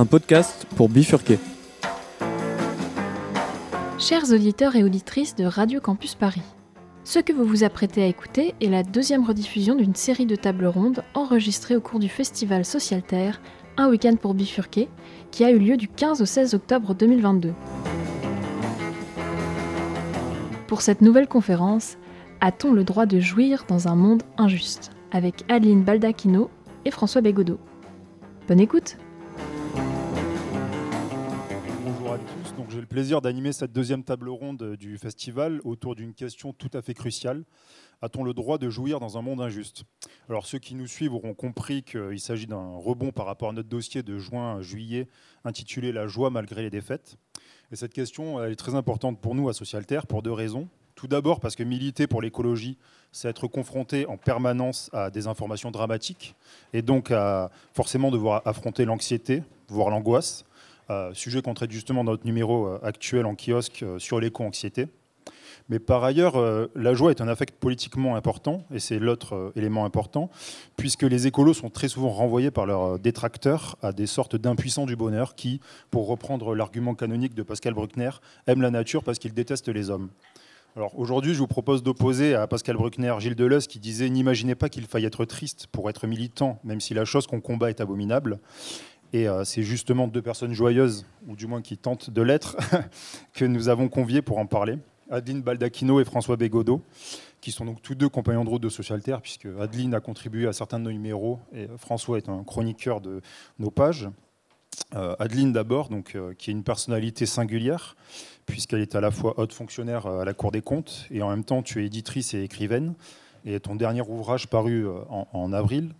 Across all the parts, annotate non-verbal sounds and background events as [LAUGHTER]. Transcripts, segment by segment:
un podcast pour bifurquer. Chers auditeurs et auditrices de Radio Campus Paris, ce que vous vous apprêtez à écouter est la deuxième rediffusion d'une série de tables rondes enregistrées au cours du festival Social Terre, un week-end pour bifurquer, qui a eu lieu du 15 au 16 octobre 2022. Pour cette nouvelle conférence, a-t-on le droit de jouir dans un monde injuste? Avec Adeline Baldacchino et François Bégodeau. Bonne écoute j'ai le plaisir d'animer cette deuxième table ronde du festival autour d'une question tout à fait cruciale. A-t-on le droit de jouir dans un monde injuste? Alors ceux qui nous suivent auront compris qu'il s'agit d'un rebond par rapport à notre dossier de juin-juillet intitulé La joie malgré les défaites. Et cette question est très importante pour nous à Socialterre pour deux raisons. Tout d'abord parce que militer pour l'écologie, c'est être confronté en permanence à des informations dramatiques et donc à forcément devoir affronter l'anxiété, voire l'angoisse, sujet qu'on traite justement dans notre numéro euh, actuel en kiosque euh, sur l'éco-anxiété. Mais par ailleurs, la joie est un affect politiquement important, et c'est l'autre élément important, puisque les écolos sont très souvent renvoyés par leurs détracteurs à des sortes d'impuissants du bonheur qui, pour reprendre l'argument canonique de Pascal Bruckner, aiment la nature parce qu'ils détestent les hommes. Alors aujourd'hui, je vous propose d'opposer à Pascal Bruckner Gilles Deleuze qui disait N'imaginez pas qu'il faille être triste pour être militant, même si la chose qu'on combat est abominable. Et euh, c'est justement deux personnes joyeuses, ou du moins qui tentent de l'être, [LAUGHS] que nous avons conviées pour en parler. Adeline Baldacchino et François Bégodeau, qui sont donc tous deux compagnons de route de Socialterre, puisque Adeline a contribué à certains de nos numéros et François est un chroniqueur de nos pages. Euh, Adeline d'abord, donc, euh, qui est une personnalité singulière, puisqu'elle est à la fois haute fonctionnaire à la Cour des comptes et en même temps tu es éditrice et écrivaine. Et ton dernier ouvrage paru en, avril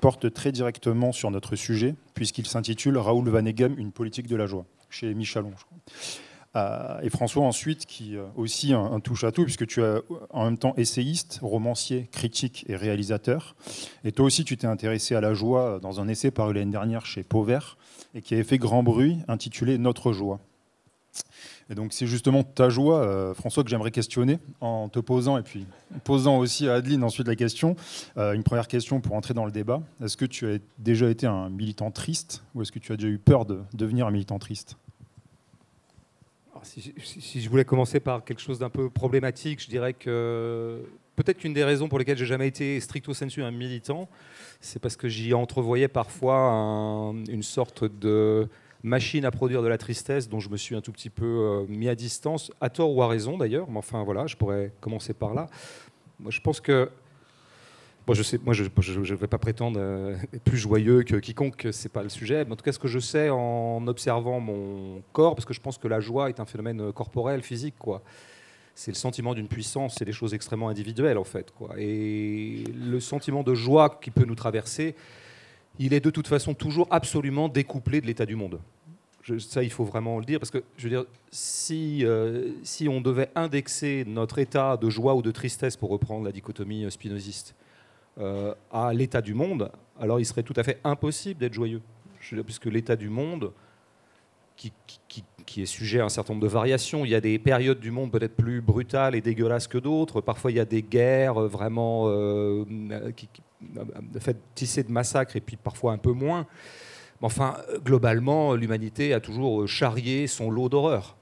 porte, très directement sur notre sujet, puisqu'il s'intitule Raoul Vaneghem, une politique de la joie, chez Michalon. Je crois. et François ensuite, qui aussi un, touche à tout, puisque tu es en même temps essayiste, romancier, critique et réalisateur. Et toi aussi, tu t'es intéressé à la joie dans un essai paru l'année dernière chez Pauvert, et qui avait fait grand bruit, intitulé Notre joie. Et donc c'est justement ta joie, euh, François, que j'aimerais questionner en te posant et puis posant aussi à Adeline ensuite la question. Euh, une première question pour entrer dans le débat. Est-ce que tu as déjà été un militant triste ou est-ce que tu as déjà eu peur de devenir un militant triste? Si, si, je voulais commencer par quelque chose d'un peu problématique, je dirais que peut-être qu'une des raisons pour lesquelles j'ai jamais été stricto sensu un militant, c'est parce que j'y entrevoyais parfois une sorte de machine à produire de la tristesse dont je me suis un tout petit peu euh, mis à distance, à tort ou à raison d'ailleurs, mais enfin voilà, je pourrais commencer par là. Moi, je pense que Bon, je sais, moi, je ne vais pas prétendre euh, plus joyeux que quiconque, c'est pas le sujet. Mais en tout cas, ce que je sais en observant mon corps, parce que je pense que la joie est un phénomène corporel, physique, quoi. C'est le sentiment d'une puissance, c'est des choses extrêmement individuelles, en fait, quoi. Et le sentiment de joie qui peut nous traverser, il est de toute façon toujours absolument découplé de l'état du monde ça, il faut vraiment le dire, parce que je veux dire, si, euh, si on devait indexer notre état de joie ou de tristesse, pour reprendre la dichotomie euh, spinoziste, euh, à l'état du monde, alors il serait tout à fait impossible d'être joyeux. puisque l'état du monde, qui, qui, qui, est sujet à un certain nombre de variations, il y a des périodes du monde peut-être plus brutales et dégueulasses que d'autres. Parfois, il y a des guerres vraiment qui, fait tisser de massacres, et puis parfois un peu moins enfin, globalement, l'humanité a toujours charrié son lot d'horreur.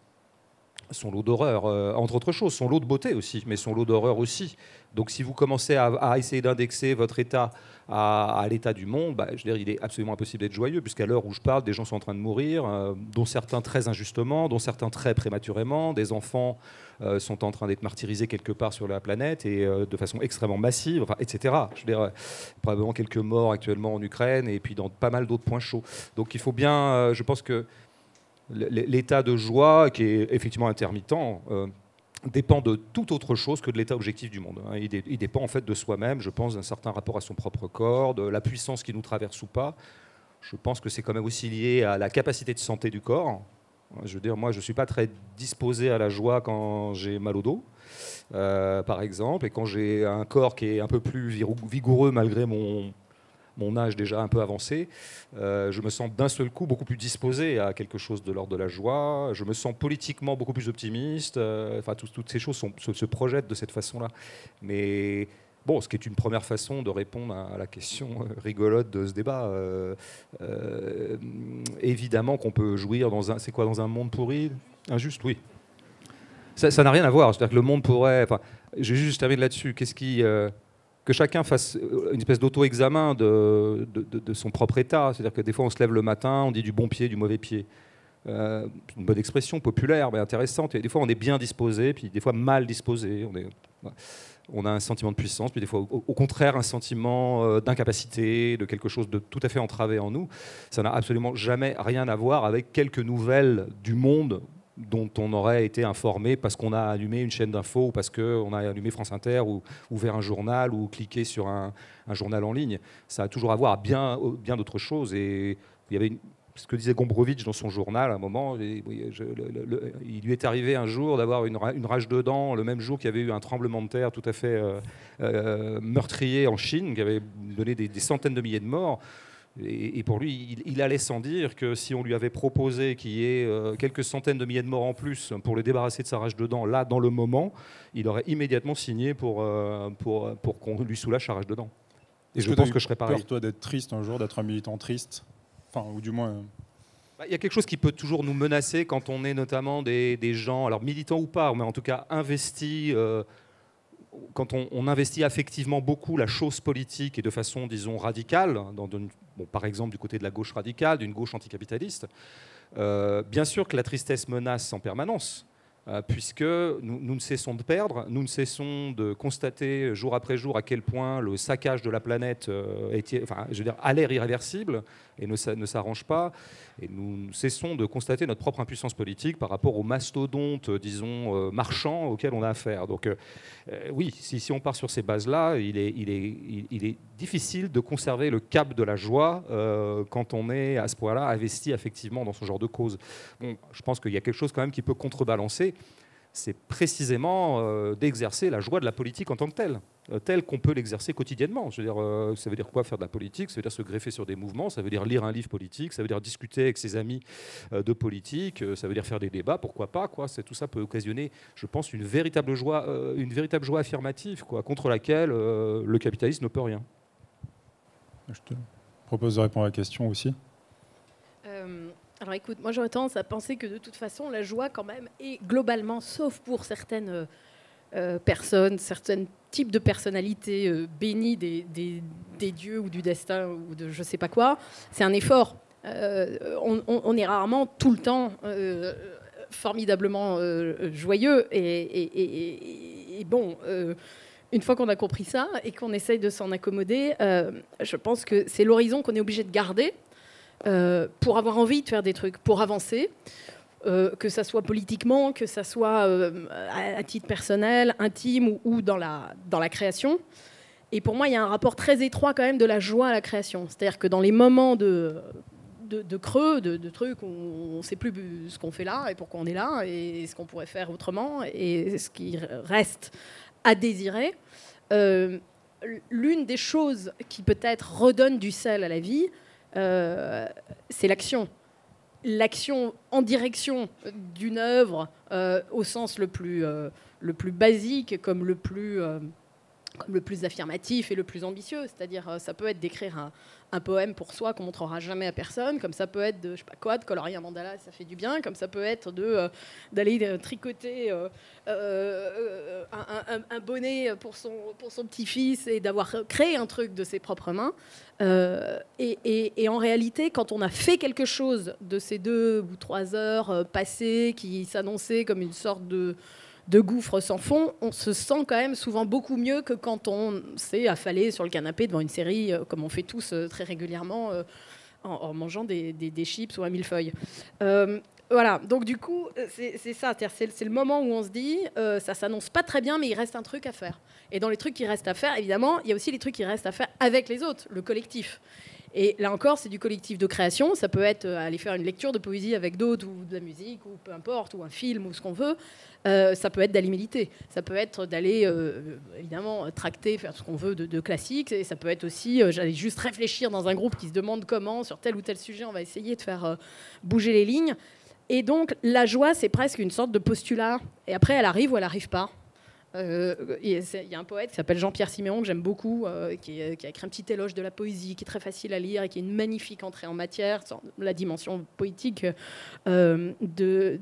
Son lot d'horreur, euh, entre autres choses, son lot de beauté aussi, mais son lot d'horreur aussi. Donc si vous commencez à, essayer d'indexer votre état à, l'état du monde, bah, je veux il est absolument impossible d'être joyeux, puisqu'à l'heure où je parle, des gens sont en train de mourir, euh, dont certains très injustement, dont certains très prématurément, des enfants euh, sont en train d'être martyrisés quelque part sur la planète et euh, de façon extrêmement massive, etc. Je veux dire, probablement quelques morts actuellement en Ukraine et puis dans pas mal d'autres points chauds. Donc il faut bien, je pense que l'état de joie, qui est effectivement intermittent, dépend de toute autre chose que de l'état objectif du monde. Hein. Il, dépend en fait de soi-même, je pense, d'un certain rapport à son propre corps, de la puissance qui nous traverse ou pas. Je pense que c'est quand même aussi lié à la capacité de santé du corps. Je veux dire, moi, je ne suis pas très disposé à la joie quand j'ai mal au dos, euh, par exemple, et quand j'ai un corps qui est un peu plus vigoureux malgré mon, mon âge déjà un peu avancé, euh, je me sens d'un seul coup beaucoup plus disposé à quelque chose de l'ordre de la joie. Je me sens politiquement beaucoup plus optimiste. Euh, enfin, toutes ces choses se, projettent de cette façon-là. Mais Bon, ce qui est une première façon de répondre à la question rigolote de ce débat. évidemment qu'on peut jouir dans un, c'est quoi, dans un monde pourri, injuste, oui. Ça n'a rien à voir. C'est-à-dire que le monde pourrait. Enfin, j'ai juste terminé là-dessus. Qu'est-ce qui que chacun fasse euh, une espèce d'auto-examen de, son propre état. C'est-à-dire que des fois, on se lève le matin, on dit du bon pied, du mauvais pied. Euh, une bonne expression populaire, mais intéressante. Et des fois, on est bien disposé, puis des fois mal disposé. On, a un sentiment de puissance, puis des fois, au, au contraire, un sentiment euh, d'incapacité, de quelque chose de tout à fait entravé en nous. Ça n'a absolument jamais rien à voir avec quelques nouvelles du monde dont on aurait été informé parce qu'on a allumé une chaîne d'infos ou parce qu'on a allumé France Inter ou ouvert un journal ou cliqué sur un, journal en ligne. Ça a toujours à voir bien, bien d'autres choses. Et il y avait ce que disait Gombrowicz dans son journal à un moment, il lui est arrivé un jour d'avoir une, rage de dents le même jour qu'il y avait eu un tremblement de terre tout à fait euh, euh, meurtrier en Chine, qui avait donné des centaines de milliers de morts. Et, pour lui, il, allait sans dire que si on lui avait proposé qu'il y ait euh, quelques centaines de milliers de morts en plus pour le débarrasser de sa rage de dents, là, dans le moment, il aurait immédiatement signé pour, euh, pour, pour qu'on lui soulage sa rage de dents. Et je pense que je serais pareil. Peur, toi, d'être triste un jour, d'être un militant triste Enfin, ou du moins. Euh, bah, il y a quelque chose qui peut toujours nous menacer quand on est notamment des, des gens, alors militants ou pas, mais en tout cas investis quand on, investit affectivement beaucoup la chose politique et de façon, disons, radicale, dans, par exemple du côté de la gauche radicale, d'une gauche anticapitaliste, euh, bien sûr que la tristesse menace en permanence. Euh, puisque nous, ne cessons de perdre, nous ne cessons de constater jour après jour à quel point le saccage de la planète euh, dire, a l'air irréversible et ne, s'arrange pas. Et nous cessons de constater notre propre impuissance politique par rapport aux mastodontes, disons, marchands auxquels on a affaire. Donc, oui, si, on part sur ces bases-là, il est, difficile de conserver le cap de la joie quand on est à ce point-là investi effectivement dans ce genre de cause. Bon, je pense qu'il y a quelque chose quand même qui peut contrebalancer c'est précisément euh, d'exercer la joie de la politique en tant que telle, euh, telle qu'on peut l'exercer quotidiennement. Je veux dire, euh, ça veut dire quoi faire de la politique? Ça veut dire se greffer sur des mouvements, ça veut dire lire un livre politique, ça veut dire discuter avec ses amis de politique, ça veut dire faire des débats, pourquoi pas quoi. Tout ça peut occasionner, je pense, une véritable joie, une véritable joie affirmative, quoi, contre laquelle le capitalisme ne peut rien. Je te propose de répondre à la question aussi. Alors écoute, moi j'aurais tendance à penser que de toute façon, la joie quand même est globalement, sauf pour certaines euh, euh, personnes, certains types de personnalités euh, bénies des, dieux ou du destin ou de je sais pas quoi, c'est un effort. On, est rarement tout le temps formidablement joyeux et, et bon une fois qu'on a compris ça et qu'on essaye de s'en accommoder, je pense que c'est l'horizon qu'on est obligé de garder euh, pour avoir envie de faire des trucs, pour avancer, euh, que ça soit politiquement, que ça soit euh, à, titre personnel, intime ou, dans, la, dans la création. Et pour moi, il y a un rapport très étroit quand même de la joie à la création. C'est-à-dire que dans les moments de, de, creux, de, trucs où on ne sait plus ce qu'on fait là et pourquoi on est là et ce qu'on pourrait faire autrement et ce qui reste à désirer, l'une des choses qui peut-être redonne du sel à la vie, c'est l'action. L'action en direction d'une œuvre euh, au sens le plus, euh, le plus basique comme le plus, comme le plus affirmatif et le plus ambitieux. C'est-à-dire, ça peut être d'écrire un, un poème pour soi qu'on montrera jamais à personne, comme ça peut être de je sais pas quoi, de colorier un mandala, ça fait du bien, comme ça peut être de euh, d'aller euh, tricoter euh, un, bonnet pour son pour son petit-fils et d'avoir créé un truc de ses propres mains. Et, et, en réalité, quand on a fait quelque chose de ces deux ou trois heures passées qui s'annonçaient comme une sorte de de gouffre sans fond, on se sent quand même souvent beaucoup mieux que quand on s'est affalé sur le canapé devant une série, euh, comme on fait tous euh, très régulièrement, euh, en, mangeant des, chips ou un millefeuille. voilà, donc du coup, c'est ça, c'est le moment où on se dit, ça s'annonce pas très bien, mais il reste un truc à faire. Et dans les trucs qui restent à faire, évidemment, il y a aussi les trucs qui restent à faire avec les autres, le collectif. Et là encore, c'est du collectif de création. Ça peut être aller faire une lecture de poésie avec d'autres, ou de la musique, ou peu importe, ou un film, ou ce qu'on veut. Euh, ça peut être d'aller militer, ça peut être d'aller euh, évidemment tracter, faire ce qu'on veut de, classique, et ça peut être aussi, euh, j'allais juste réfléchir dans un groupe qui se demande comment, sur tel ou tel sujet, on va essayer de faire bouger les lignes. Et donc la joie, c'est presque une sorte de postulat, et après elle arrive ou elle n'arrive pas. Euh, il y a un poète qui s'appelle Jean-Pierre Siméon, que j'aime beaucoup, euh, qui, a écrit un petit éloge de la poésie, qui est très facile à lire et qui est une magnifique entrée en matière, la dimension poétique de, de,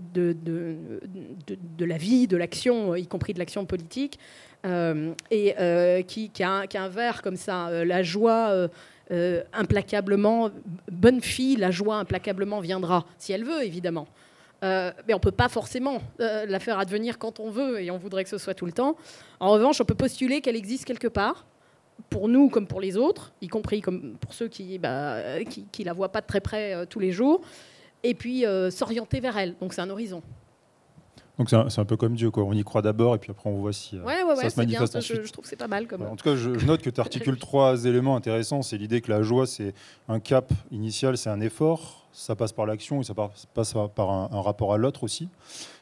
la vie, de l'action, y compris de l'action politique, et qui, a qui, a un, vers comme ça, la joie. implacablement, bonne fille, la joie implacablement viendra, si elle veut, évidemment. Euh, mais on ne peut pas forcément euh, la faire advenir quand on veut et on voudrait que ce soit tout le temps. En revanche, on peut postuler qu'elle existe quelque part, pour nous comme pour les autres, y compris comme pour ceux qui ne bah, qui, la voient pas de très près euh, tous les jours, et puis s'orienter vers elle. Donc c'est un horizon. Donc c'est un, peu comme Dieu, quoi. on y croit d'abord et puis après on voit si ça se manifeste ensuite. Je, trouve que c'est pas mal. Comme... En tout cas, je, note que tu articules [LAUGHS] trois éléments intéressants. C'est l'idée que la joie, c'est un cap initial, c'est un effort ça passe par l'action et ça passe par un, rapport à l'autre aussi.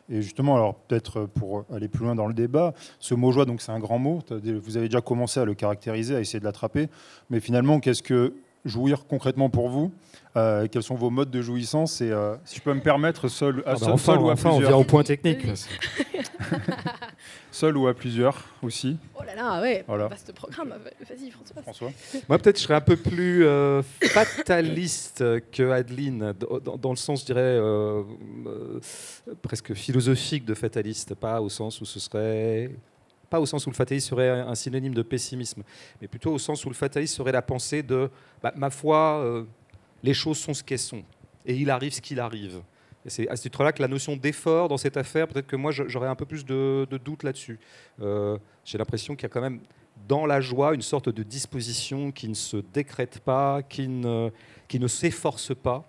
Et justement, alors peut-être pour aller plus loin dans le débat, ce mot joie, donc c'est un grand mot. Vous avez déjà commencé à le caractériser, à essayer de l'attraper. Mais finalement, qu'est-ce que jouir concrètement pour vous euh, Quels sont vos modes de jouissance Et euh, si je peux me permettre, seul, à ah bah seul, ou à plusieurs. on vient au point technique. [LAUGHS] seul ou à plusieurs aussi. Oh là là, ouais, voilà. vaste programme. Vas-y, François. François. Moi, peut-être, je serais un peu plus euh, fataliste que Adeline, dans, le sens, je dirais, euh, euh, presque philosophique de fataliste, pas au sens où ce serait pas au sens où le fatalisme serait un synonyme de pessimisme, mais plutôt au sens où le fatalisme serait la pensée de bah, ma foi, les choses sont ce qu'elles sont, et il arrive ce qu'il arrive. C'est à ce titre-là que la notion d'effort dans cette affaire, peut-être que moi j'aurais un peu plus de, doute là-dessus. Euh, j'ai l'impression qu'il y a quand même dans la joie une sorte de disposition qui ne se décrète pas, qui ne, qui ne s'efforce pas.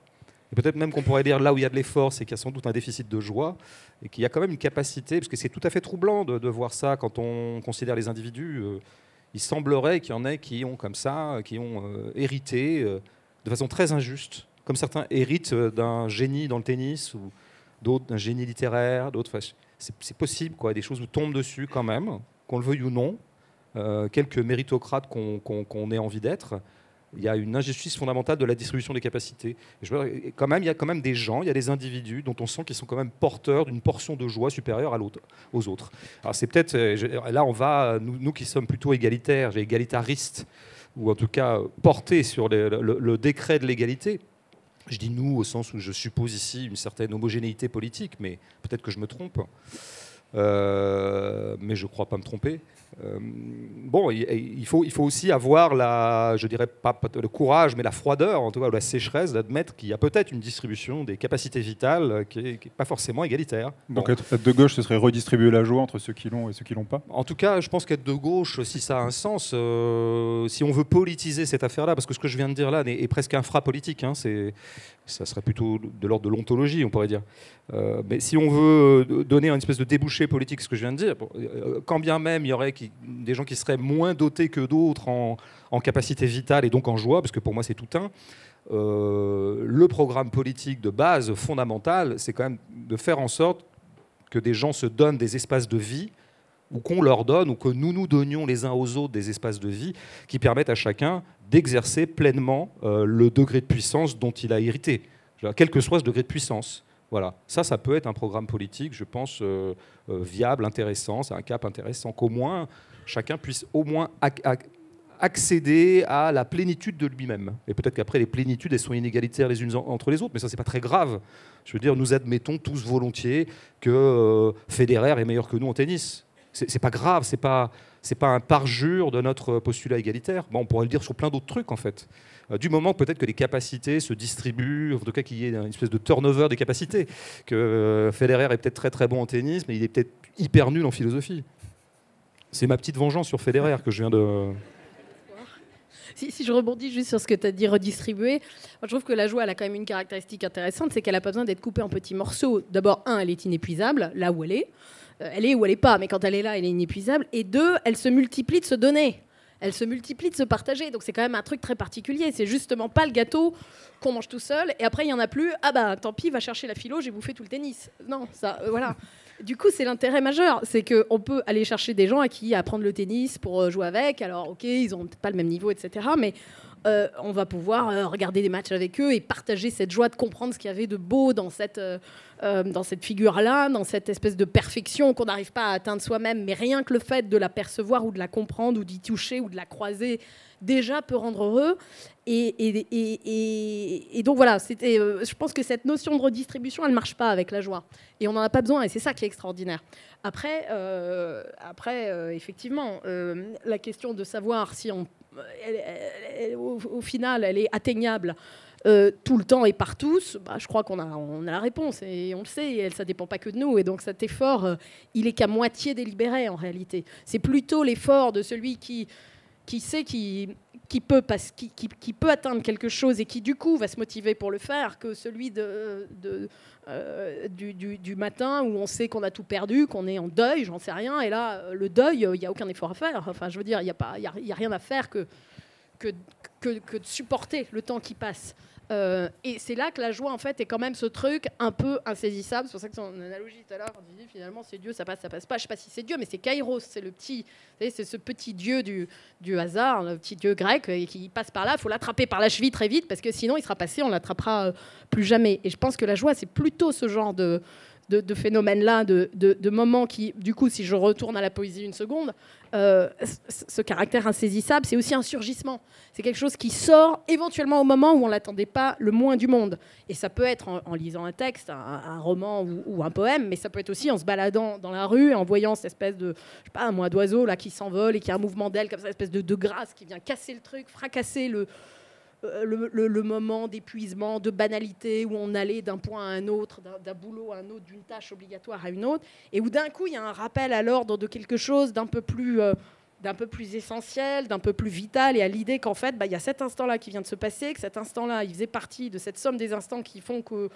Et peut-être même qu'on pourrait dire là où il y a de l'effort, c'est qu'il y a sans doute un déficit de joie, et qu'il y a quand même une capacité, parce que c'est tout à fait troublant de, voir ça quand on considère les individus. Euh, il semblerait qu'il y en ait qui ont comme ça, qui ont euh, hérité de façon très injuste comme certains héritent euh, d'un génie dans le tennis ou d'autres d'un génie littéraire, d'autres. c'est possible, quoi. Des choses vous tombent dessus quand même, qu'on le veuille ou non. Euh, quelques méritocrates qu'on ait envie d'être. Il y a une injustice fondamentale de la distribution des capacités. je, quand même, il y a quand même des gens, il y a des individus dont on sent qu'ils sont quand même porteurs d'une portion de joie supérieure à aux autres. Alors c'est peut-être euh, là on va nous, nous, qui sommes plutôt égalitaires, égalitaristes ou en tout cas portés sur le décret de l'égalité je dis nous au sens où je suppose ici une certaine homogénéité politique, mais peut-être que je me trompe. Euh, mais je ne crois pas me tromper. Euh, bon, il faut, il faut aussi avoir la, je dirais pas le courage, mais la froideur, en tout cas, la sécheresse d'admettre qu'il y a peut-être une distribution des capacités vitales qui n'est pas forcément égalitaire. Donc être, de gauche, ce serait redistribuer la joie entre ceux qui l'ont et ceux qui l'ont pas? En tout cas, je pense qu'être de gauche, si ça a un sens, euh, si on veut politiser cette affaire-là, parce que ce que je viens de dire là est, presque infra-politique, hein, ça serait plutôt de l'ordre de l'ontologie, on pourrait dire. Euh, mais si on veut donner une espèce de débouché politique, ce que je viens de dire, quand bien même il y aurait des gens qui seraient moins dotés que d'autres en, capacité vitale et donc en joie, parce que pour moi c'est tout un. Euh, le programme politique de base fondamental, c'est quand même de faire en sorte que des gens se donnent des espaces de vie, ou qu'on leur donne, ou que nous nous donnions les uns aux autres des espaces de vie qui permettent à chacun d'exercer pleinement euh, le degré de puissance dont il a hérité, quel que soit ce degré de puissance. Voilà, ça, ça peut être un programme politique, je pense, euh, viable, intéressant, c'est un cap intéressant, qu'au moins chacun puisse au moins accéder à la plénitude de lui-même. Et peut-être qu'après, les plénitudes, elles sont inégalitaires les unes entre les autres, mais ça, c'est pas très grave. Je veux dire, nous admettons tous volontiers que euh, Federer est meilleur que nous en tennis. C'est pas grave, c'est pas c'est pas un parjure de notre postulat égalitaire. Bon, on pourrait le dire sur plein d'autres trucs en fait. Euh, du moment peut-être que les capacités se distribuent, en tout cas qu'il y ait une espèce de turnover des capacités, que euh, Federer est peut-être très très bon en tennis, mais il est peut-être hyper nul en philosophie. C'est ma petite vengeance sur Federer que je viens de. Si, je rebondis juste sur ce que tu as dit, redistribuer, je trouve que la joie, elle a quand même une caractéristique intéressante, c'est qu'elle n'a pas besoin d'être coupée en petits morceaux. D'abord, un, elle est inépuisable, là où elle est. Euh, elle est où elle n'est pas, mais quand elle est là, elle est inépuisable. Et deux, elle se multiplie de se donner. Elle se multiplie de se partager. Donc c'est quand même un truc très particulier. C'est justement pas le gâteau qu'on mange tout seul. Et après, il y en a plus. Ah bah tant pis, va chercher la philo, j'ai bouffé tout le tennis. Non, ça, euh, voilà. [LAUGHS] Du coup, c'est l'intérêt majeur. C'est qu'on peut aller chercher des gens à qui apprendre le tennis pour euh, jouer avec. Alors, ok, ils n'ont peut-être pas le même niveau, etc. Mais euh, on va pouvoir euh, regarder des matchs avec eux et partager cette joie de comprendre ce qu'il y avait de beau dans cette, euh, dans cette figure-là, dans cette espèce de perfection qu'on n'arrive pas à atteindre soi-même. Mais rien que le fait de la percevoir ou de la comprendre ou d'y toucher ou de la croiser déjà peut rendre heureux. Et, donc voilà, c'était, je pense que cette notion de redistribution, elle ne marche pas avec la joie. Et on n'en a pas besoin, et c'est ça qui est extraordinaire. Après, après effectivement, la question de savoir si on au, final, elle est atteignable euh, tout le temps et par tous, bah, je crois qu'on a, on a la réponse et on le sait, et ça ne dépend pas que de nous. Et donc cet effort, euh, il est qu'à moitié délibéré en réalité. C'est plutôt l'effort de celui qui, qui sait qui, peut, qui, qui, peut atteindre quelque chose et qui du coup va se motiver pour le faire que celui de, de euh, du, du, matin où on sait qu'on a tout perdu, qu'on est en deuil, j'en sais rien. Et là, le deuil, il n'y a aucun effort à faire. Enfin, je veux dire, il n'y a, pas, a rien à faire que, que, que, que de supporter le temps qui passe. Euh, et c'est là que la joie, en fait, est quand même ce truc un peu insaisissable. C'est pour ça que son analogie tout à l'heure, on dit finalement c'est Dieu, ça passe, ça passe pas. Je sais pas si c'est Dieu, mais c'est Kairos, c'est le petit, c'est ce petit dieu du, du hasard, le petit dieu grec, et qui passe par là. Il faut l'attraper par la cheville très vite parce que sinon il sera passé, on l'attrapera euh, plus jamais. Et je pense que la joie, c'est plutôt ce genre de, de, phénomènes-là, de, de, moments qui, du coup, si je retourne à la poésie une seconde, euh, ce caractère insaisissable, c'est aussi un surgissement. C'est quelque chose qui sort éventuellement au moment où on l'attendait pas le moins du monde. Et ça peut être en, lisant un texte, un, roman ou, un poème, mais ça peut être aussi en se baladant dans la rue, en voyant cette espèce de, je sais pas, un mois d'oiseau là qui s'envole et qui a un mouvement d'aile comme ça, une espèce de, de grâce qui vient casser le truc, fracasser le, euh, le, moment d'épuisement, de banalité, où on allait d'un point à un autre, d'un boulot à un autre, d'une tâche obligatoire à une autre, et où d'un coup il y a un rappel à l'ordre de quelque chose d'un peu plus... Euh, essentiel, d'un peu plus vital, et à l'idée qu'en fait, bah, il y a cet instant-là qui vient de se passer, que cet instant-là, il faisait partie de cette somme des instants qui font que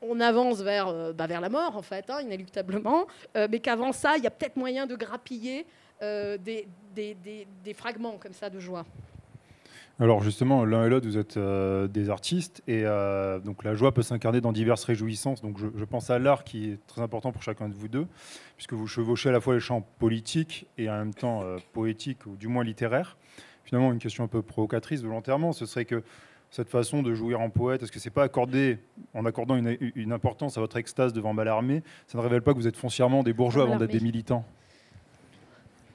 on avance vers, euh, bah, vers la mort, en fait, hein, inéluctablement, mais qu'avant ça, il y a peut-être moyen de grappiller des, des, fragments comme ça de joie. Alors justement, l'un et l'autre, vous êtes euh, des artistes et euh, donc la joie peut s'incarner dans diverses réjouissances. Donc je, pense à l'art qui est très important pour chacun de vous deux, puisque vous chevauchez à la fois les champs politiques et en même temps euh, poétiques ou du moins littéraires. Finalement, une question un peu provocatrice volontairement, ce serait que cette façon de jouir en poète, est-ce que c'est pas accordé en accordant une, importance à votre extase devant Mallarmé, ça ne révèle pas que vous êtes foncièrement des bourgeois avant d'être des militants?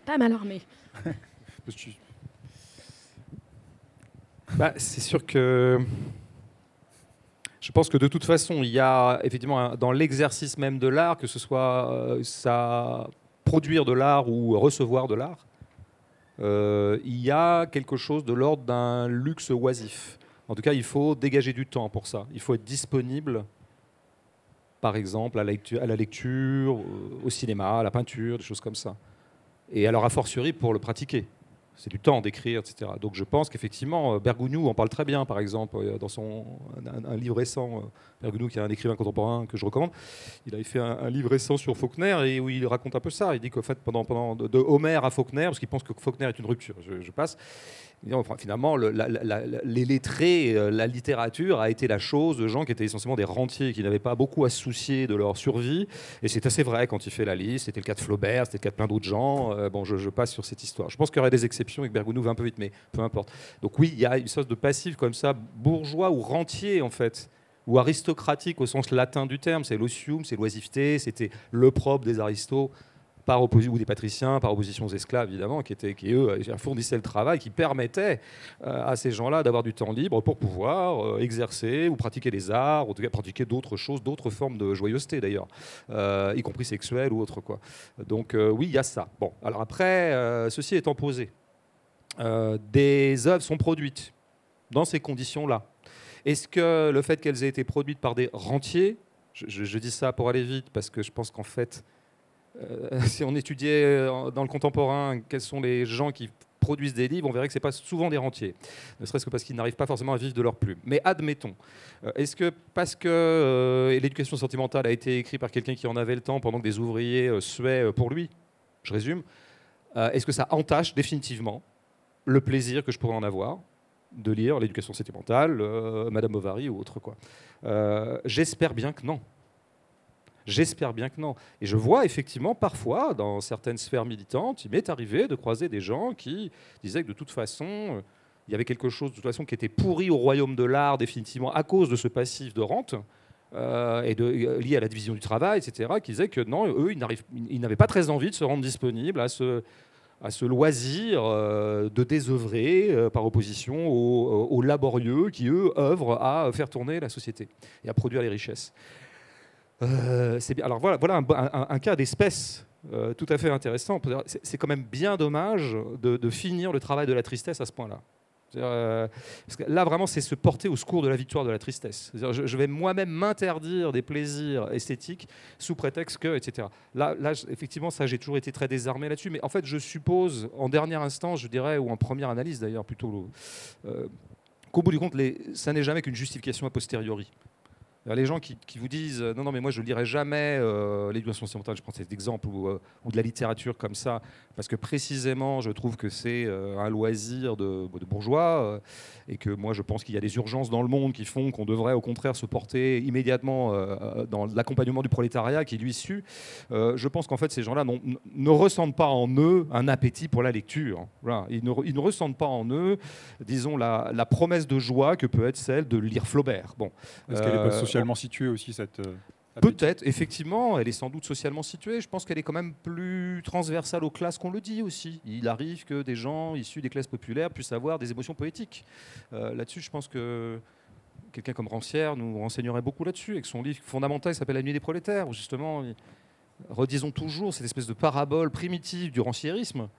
Pas Mallarmé. [LAUGHS] bah, C'est sûr que je pense que de toute façon, il y a effectivement dans l'exercice même de l'art, que ce soit euh, produire de l'art ou recevoir de l'art, euh, il y a quelque chose de l'ordre d'un luxe oisif. En tout cas, il faut dégager du temps pour ça. Il faut être disponible, par exemple, à la lecture, à la lecture au cinéma, à la peinture, des choses comme ça. Et alors, a fortiori, pour le pratiquer c'est du temps d'écrire, etc. Donc je pense qu'effectivement, euh, Bergogneau en parle très bien, par exemple, euh, dans son un, livre récent. Euh, Bergogneau, qui est un écrivain contemporain que je recommande, il avait fait un, livre récent sur Faulkner et où il raconte un peu ça. Il dit qu'en fait, pendant, pendant de, Homer à Faulkner, parce qu'il pense que Faulkner est une rupture, je passe, finalement, les lettrés, euh, la littérature a été la chose de gens qui étaient essentiellement des rentiers, qui n'avaient pas beaucoup à soucier de leur survie. Et c'est assez vrai quand il fait la liste. C'était le cas de Flaubert, c'était le cas de plein d'autres gens. Euh, bon, je, passe sur cette histoire. Je pense qu'il y aurait des exceptions et que Bergounou va un peu vite, mais peu importe. Donc oui, il y a une sorte de passif comme ça, bourgeois ou rentier en fait ou aristocratique au sens latin du terme, c'est l'osium, c'est l'oisiveté, c'était le propre des aristos par opposition ou des patriciens, par opposition aux esclaves évidemment, qui étaient, qui eux fournissaient le travail, qui permettait euh, à ces gens-là d'avoir du temps libre pour pouvoir euh, exercer ou pratiquer les arts, ou en tout cas pratiquer d'autres choses, d'autres formes de joyeuseté d'ailleurs, euh, y compris sexuelle ou autre quoi. Donc oui, il y a ça. Bon, alors après, ceci étant posé, des œuvres sont produites dans ces conditions-là. Est-ce que le fait qu'elles aient été produites par des rentiers, je dis ça pour aller vite parce que je pense qu'en fait, euh, [LAUGHS] si on étudiait euh, dans le contemporain quels sont les gens qui produisent des livres, on verrait que ce n'est pas souvent des rentiers, ne serait-ce que parce qu'ils n'arrivent pas forcément à vivre de leur plume. Mais admettons, euh, est-ce que parce que l'éducation sentimentale a été écrite par quelqu'un qui en avait le temps pendant que des ouvriers suaient pour lui, je résume, est-ce que ça entache définitivement le plaisir que je pourrais en avoir de lire l'éducation sentimentale, Madame Bovary ou autre J'espère bien que non. J'espère bien que non. Et je vois effectivement parfois, dans certaines sphères militantes, il m'est arrivé de croiser des gens qui disaient que de toute façon, il y avait quelque chose de toute façon qui était pourri au royaume de l'art définitivement à cause de ce passif de rente. Euh, et de, lié à la division du travail, etc., qui disait que non, eux, ils n'avaient pas très envie de se rendre disponibles à ce, à ce loisir euh, de désœuvrer euh, par opposition aux, laborieux qui, eux, œuvrent à faire tourner la société et à produire les richesses. C'est Alors voilà, voilà un, cas d'espèce tout à fait intéressant. C'est quand même bien dommage de, finir le travail de la tristesse à ce point-là. Euh, là, vraiment, c'est se porter au secours de la victoire de la tristesse. Je, vais moi-même m'interdire des plaisirs esthétiques sous prétexte que, etc. Là, effectivement, ça, j'ai toujours été très désarmé là-dessus. Mais en fait, je suppose, en dernière instance, je dirais, ou en première analyse d'ailleurs, plutôt, euh, qu'au bout du compte, ça n'est jamais qu'une justification a posteriori. Les gens qui, vous disent non, non, mais moi je ne lirai jamais euh, l'éducation sentimentale, je prends cet exemple, ou, euh, ou, de la littérature comme ça, parce que précisément je trouve que c'est euh, un loisir de, bourgeois, et que moi je pense qu'il y a des urgences dans le monde qui font qu'on devrait au contraire se porter immédiatement dans l'accompagnement du prolétariat qui lui suit. je pense qu'en fait ces gens-là ne ressentent pas en eux un appétit pour la lecture. Ils, ne, ils, ne, ressentent pas en eux, disons, la, la, promesse de joie que peut être celle de lire Flaubert. Bon. Parce qu'elle est pas socialement située aussi cette. Euh, Peut-être, effectivement, elle est sans doute socialement située. Je pense qu'elle est quand même plus transversale aux classes qu'on le dit aussi. Il arrive que des gens issus des classes populaires puissent avoir des émotions poétiques. Euh, là-dessus, je pense que quelqu'un comme Rancière nous renseignerait beaucoup là-dessus, avec son livre fondamental qui s'appelle La nuit des prolétaires, où justement, redisons toujours cette espèce de parabole primitive du ranciérisme.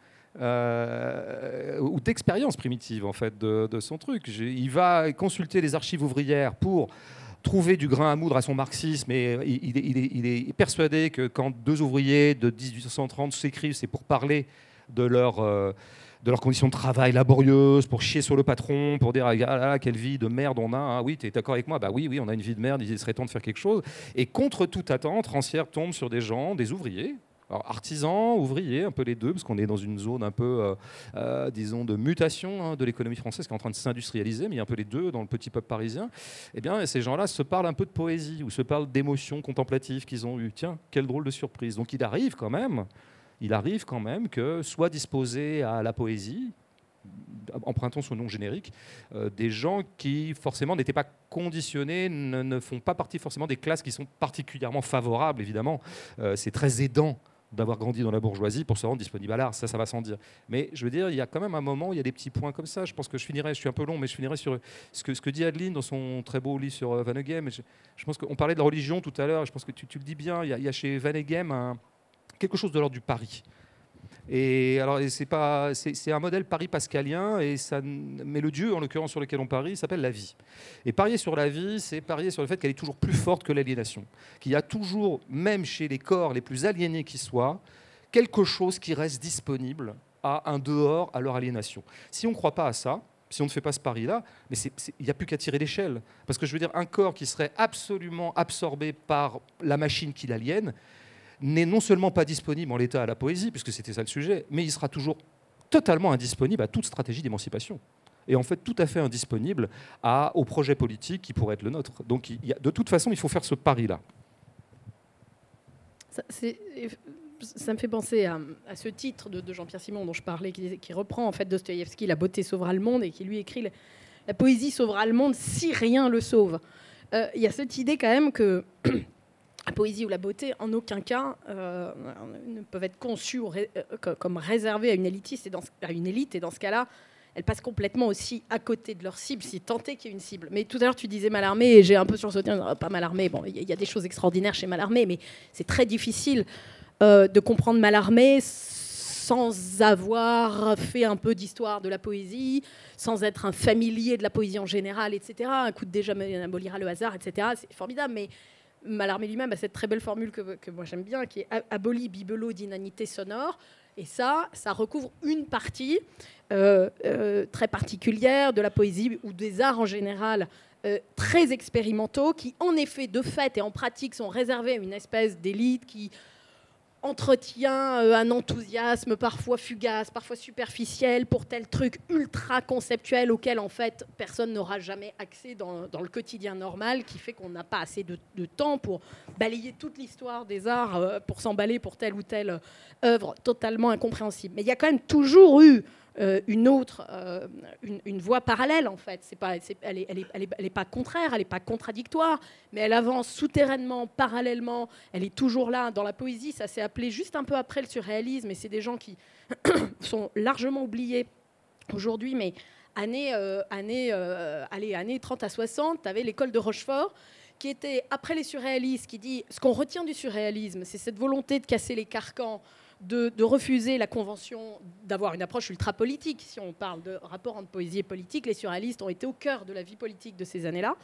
Euh, ou d'expérience primitive en fait de, de son truc. Il va consulter les archives ouvrières pour trouver du grain à moudre à son marxisme et il, est, persuadé que quand deux ouvriers de 1830 s'écrivent, c'est pour parler de leur, euh, de leurs conditions de travail laborieuses, pour chier sur le patron, pour dire ah, là, quelle vie de merde on a. Ah oui, tu es d'accord avec moi? Bah oui, oui, on a une vie de merde, il serait temps de faire quelque chose. Et contre toute attente, Rancière tombe sur des gens, des ouvriers, alors, artisans, ouvriers, un peu les deux, parce qu'on est dans une zone un peu, euh, euh, disons, de mutation hein, de l'économie française qui est en train de s'industrialiser, mais il y a un peu les deux dans le petit peuple parisien. Eh bien, ces gens-là se parlent un peu de poésie ou se parlent d'émotions contemplatives qu'ils ont eues. Tiens, quelle drôle de surprise. Donc, il arrive quand même, il arrive quand même que soit disposé à la poésie, empruntons son nom générique, euh, des gens qui forcément n'étaient pas conditionnés, ne, font pas partie forcément des classes qui sont particulièrement favorables, évidemment. c'est très aidant d'avoir grandi dans la bourgeoisie pour se rendre disponible à l'art. Ça, ça va sans dire. Mais je veux dire, il y a quand même un moment il y a des petits points comme ça. Je pense que je finirai, je suis un peu long, mais je finirai sur ce que, ce que dit Adeline dans son très beau livre sur euh, Van Eghem. Je, je pense qu'on parlait de la religion tout à l'heure, je pense que tu, le dis bien, il y a, chez Van Eghem quelque chose de l'ordre du pari. Et alors, c'est pas, c'est un modèle pari pascalien, et ça, mais le dieu, en l'occurrence, sur lequel on parie, s'appelle la vie. Et parier sur la vie, c'est parier sur le fait qu'elle est toujours plus forte que l'aliénation. Qu'il y a toujours, même chez les corps les plus aliénés qui soient, quelque chose qui reste disponible à un dehors à leur aliénation. Si on ne croit pas à ça, si on ne fait pas ce pari-là, mais il n'y a plus qu'à tirer l'échelle. Parce que je veux dire, un corps qui serait absolument absorbé par la machine qui l'aliène, n'est non seulement pas disponible en l'état à la poésie, puisque c'était ça le sujet, mais il sera toujours totalement indisponible à toute stratégie d'émancipation. Et en fait, tout à fait indisponible au projet politique qui pourrait être le nôtre. Donc, de toute façon, il faut faire ce pari-là. Ça, ça, me fait penser à, ce titre de, Jean-Pierre Simon dont je parlais, qui, reprend en fait Dostoïevski, La beauté sauvera le monde, et qui lui écrit La poésie sauvera le monde si rien le sauve. Euh, il y a cette idée quand même que [CLEARS THROAT] la poésie ou la beauté, en aucun cas, euh, ne peuvent être conçues euh, comme réservées à une, une élite. Et dans ce cas-là, elles passent complètement aussi à côté de leur cible, si tant est qu'il y ait une cible. Mais tout à l'heure, tu disais Malarmé, et j'ai un peu sursauté, pas Malarmé, bon, il y, a des choses extraordinaires chez Malarmé, mais c'est très difficile euh, de comprendre Malarmé sans avoir fait un peu d'histoire de la poésie, sans être un familier de la poésie en général, etc. Un coup de déjà abolira le hasard, etc. C'est formidable, mais Mallarmé lui-même a cette très belle formule que, moi j'aime bien, qui est aboli bibelot d'inanité sonore. Et ça, ça recouvre une partie euh, euh, très particulière de la poésie ou des arts en général, euh, très expérimentaux, qui en effet, de fait et en pratique, sont réservés à une espèce d'élite qui entretient euh, un enthousiasme parfois fugace, parfois superficiel pour tel truc ultra conceptuel auquel en fait personne n'aura jamais accès dans, le quotidien normal, qui fait qu'on n'a pas assez de, temps pour balayer toute l'histoire des arts, euh, pour s'emballer pour telle ou telle œuvre totalement incompréhensible. Mais il y a quand même toujours eu une autre, une, voie parallèle en fait. C'est pas, elle n'est elle est, elle est, pas contraire, elle n'est pas contradictoire, mais elle avance souterrainement, parallèlement. Elle est toujours là. Dans la poésie, ça s'est appelé juste un peu après le surréalisme, et c'est des gens qui [COUGHS] sont largement oubliés aujourd'hui, mais années, années, allez, années 30 à 60, tu avais l'école de Rochefort qui était, après les surréalistes, qui dit ce qu'on retient du surréalisme, c'est cette volonté de casser les carcans, de, refuser la convention, d'avoir une approche ultra-politique. Si on parle de rapport entre poésie et politique, les surréalistes ont été au cœur de la vie politique de ces années-là.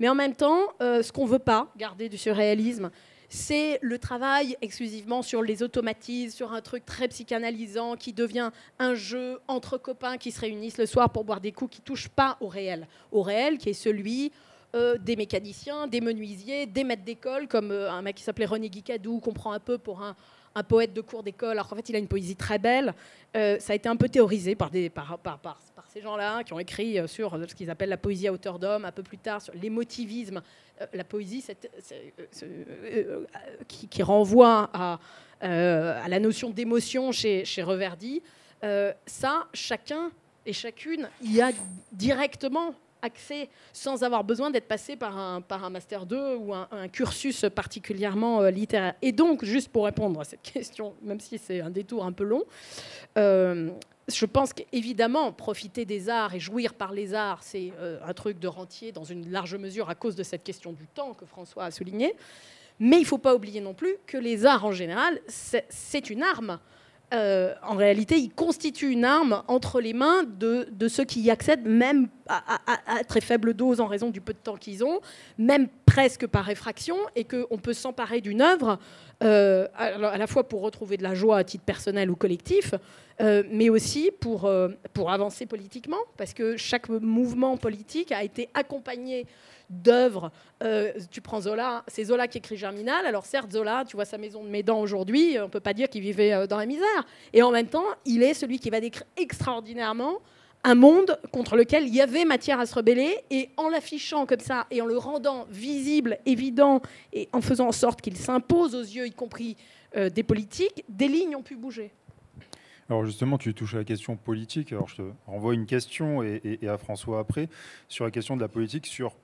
Mais en même temps, euh, ce qu'on ne veut pas garder du surréalisme, c'est le travail exclusivement sur les automatismes, sur un truc très psychanalysant qui devient un jeu entre copains qui se réunissent le soir pour boire des coups qui ne touchent pas au réel. Au réel qui est celui euh, des mécaniciens, des menuisiers, des maîtres d'école, comme euh, un mec qui s'appelait René Guicadou, qu'on prend un peu pour un, poète de cours d'école, alors qu'en fait il a une poésie très belle. Euh, ça a été un peu théorisé par, ces gens-là qui ont écrit sur ce qu'ils appellent la poésie à hauteur d'homme, un peu plus tard sur l'émotivisme, la poésie qui, renvoie à, à, la notion d'émotion chez, chez Reverdy. ça, chacun et chacune y a directement accès sans avoir besoin d'être passé par un, par un Master 2 ou un, cursus particulièrement euh, littéraire. Et donc, juste pour répondre à cette [LAUGHS] question, même si c'est un détour un peu long, euh, je pense qu'évidemment, profiter des arts et jouir par les arts, c'est euh, un truc de rentier dans une large mesure à cause de cette question du temps que François a souligné. Mais il ne faut pas oublier non plus que les arts en général, c'est une arme. Euh, en réalité, il constitue une arme entre les mains de, ceux qui y accèdent, même à, très faible dose en raison du peu de temps qu'ils ont, même presque par réfraction, et qu'on peut s'emparer d'une œuvre euh, à, la fois pour retrouver de la joie à titre personnel ou collectif, euh, mais aussi pour, pour avancer politiquement, parce que chaque mouvement politique a été accompagné d'œuvres. Euh, tu prends Zola, c'est Zola qui écrit Germinal. Alors certes, Zola, tu vois sa maison de Médan aujourd'hui, on peut pas dire qu'il vivait euh, dans la misère. Et en même temps, il est celui qui va décrire extraordinairement un monde contre lequel il y avait matière à se rebeller, et en l'affichant comme ça, et en le rendant visible, évident, et en faisant en sorte qu'il s'impose aux yeux, y compris euh, des politiques, des lignes ont pu bouger. Alors justement, tu touches à la question politique. Alors je te renvoie une question et, et à François après sur la question de la politique, sur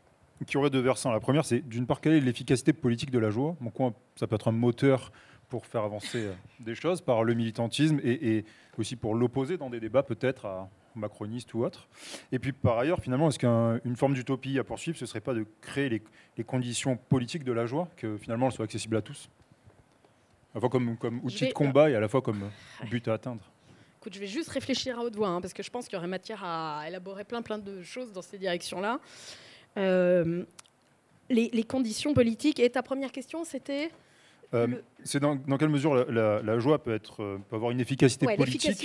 qui aurait deux versants. La première, c'est d'une part, quelle est l'efficacité politique de la joie? Bon, Ça peut être un moteur pour faire avancer euh, [LAUGHS] des choses par le militantisme et, aussi pour l'opposer dans des débats peut-être à macronistes ou autres? Et puis par ailleurs, finalement, est-ce qu'une forme d'utopie à poursuivre, ce ne serait pas de créer les, conditions politiques de la joie, que finalement elle soit accessible à tous? À la fois comme, comme outil de combat et à la fois comme but à atteindre Écoute, je vais juste réfléchir à haute voix, hein, parce que je pense qu'il y aurait matière à élaborer plein plein de choses dans ces directions-là. Euh, les, conditions politiques. Et ta première question, c'était euh, C'est dans, quelle mesure la, joie peut, être, euh, peut avoir une efficacité politique,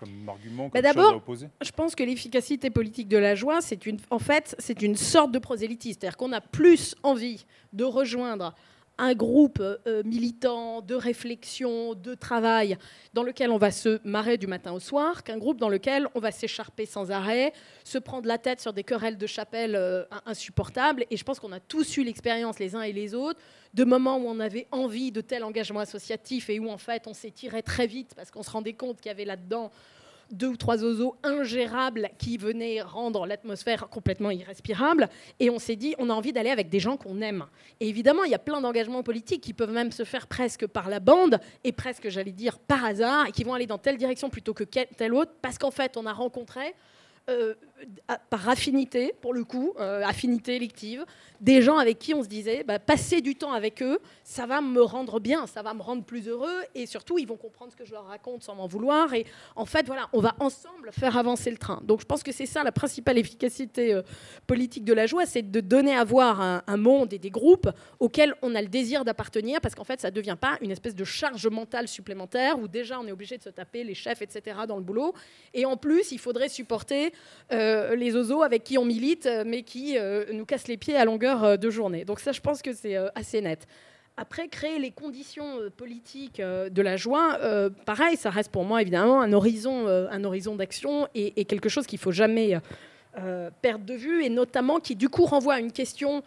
comme argument, bah, comme D'abord, je pense que l'efficacité politique de la joie, c'est une, en fait, c'est une sorte de prosélytisme. C'est-à-dire qu'on a plus envie de rejoindre un groupe euh, militant de réflexion, de travail, dans lequel on va se marrer du matin au soir, qu'un groupe dans lequel on va s'écharper sans arrêt, se prendre la tête sur des querelles de chapelle euh, insupportables. Et je pense qu'on a tous eu l'expérience, les uns et les autres, de moments où on avait envie de tel engagement associatif et où en fait on s'est tiré très vite parce qu'on se rendait compte qu'il y avait là-dedans deux ou trois oiseaux ingérables qui venaient rendre l'atmosphère complètement irrespirable. Et on s'est dit, on a envie d'aller avec des gens qu'on aime. Et évidemment, il y a plein d'engagements politiques qui peuvent même se faire presque par la bande et presque, j'allais dire, par hasard, et qui vont aller dans telle direction plutôt que telle autre, parce qu'en fait, on a rencontré euh, par affinité, pour le coup, euh, affinité élective, des gens avec qui on se disait, bah, passer du temps avec eux, ça va me rendre bien, ça va me rendre plus heureux, et surtout, ils vont comprendre ce que je leur raconte sans m'en vouloir. Et en fait, voilà, on va ensemble faire avancer le train. Donc, je pense que c'est ça la principale efficacité euh, politique de la joie, c'est de donner à voir un, monde et des groupes auxquels on a le désir d'appartenir, parce qu'en fait, ça ne devient pas une espèce de charge mentale supplémentaire où déjà on est obligé de se taper les chefs, etc., dans le boulot. Et en plus, il faudrait supporter euh, les oiseaux avec qui on milite, euh, mais qui euh, nous cassent les pieds à longueur de journée. Donc ça, je pense que c'est assez net. Après, créer les conditions politiques de la joie, pareil, ça reste pour moi évidemment un horizon, un horizon d'action et, quelque chose qu'il faut jamais perdre de vue, et notamment qui du coup renvoie à une question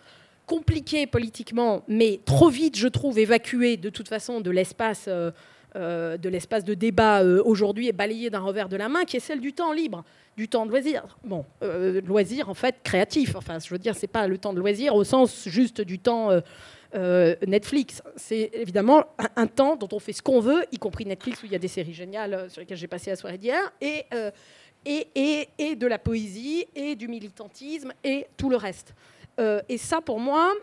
compliquée politiquement, mais trop vite, je trouve, évacuée de toute façon de l'espace de de débat aujourd'hui est balayée d'un revers de la main, qui est celle du temps libre, du temps de loisir. Bon, loisir en fait créatif. Enfin, je veux dire, c'est pas le temps de loisir au sens juste du temps Netflix. C'est évidemment un, temps dont on fait ce qu'on veut, y compris Netflix où il y a des séries géniales sur lesquelles j'ai passé la soirée d'hier, et, et, et, de la poésie, et du militantisme, et tout le reste. et ça, pour moi,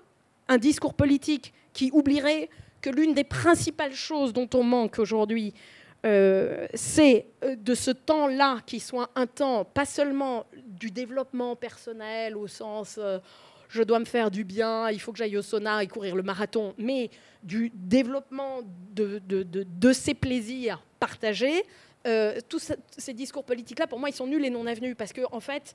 un discours politique qui oublierait que l'une des principales choses dont on manque aujourd'hui, euh, c'est euh, de ce temps-là qui soit un temps, pas seulement du développement personnel au sens euh, je dois me faire du bien, il faut que j'aille au sauna et courir le marathon, mais du développement de, de, ces plaisirs partagés. tous ces discours politiques-là, pour moi, ils sont nuls et non avenus parce qu'en en fait,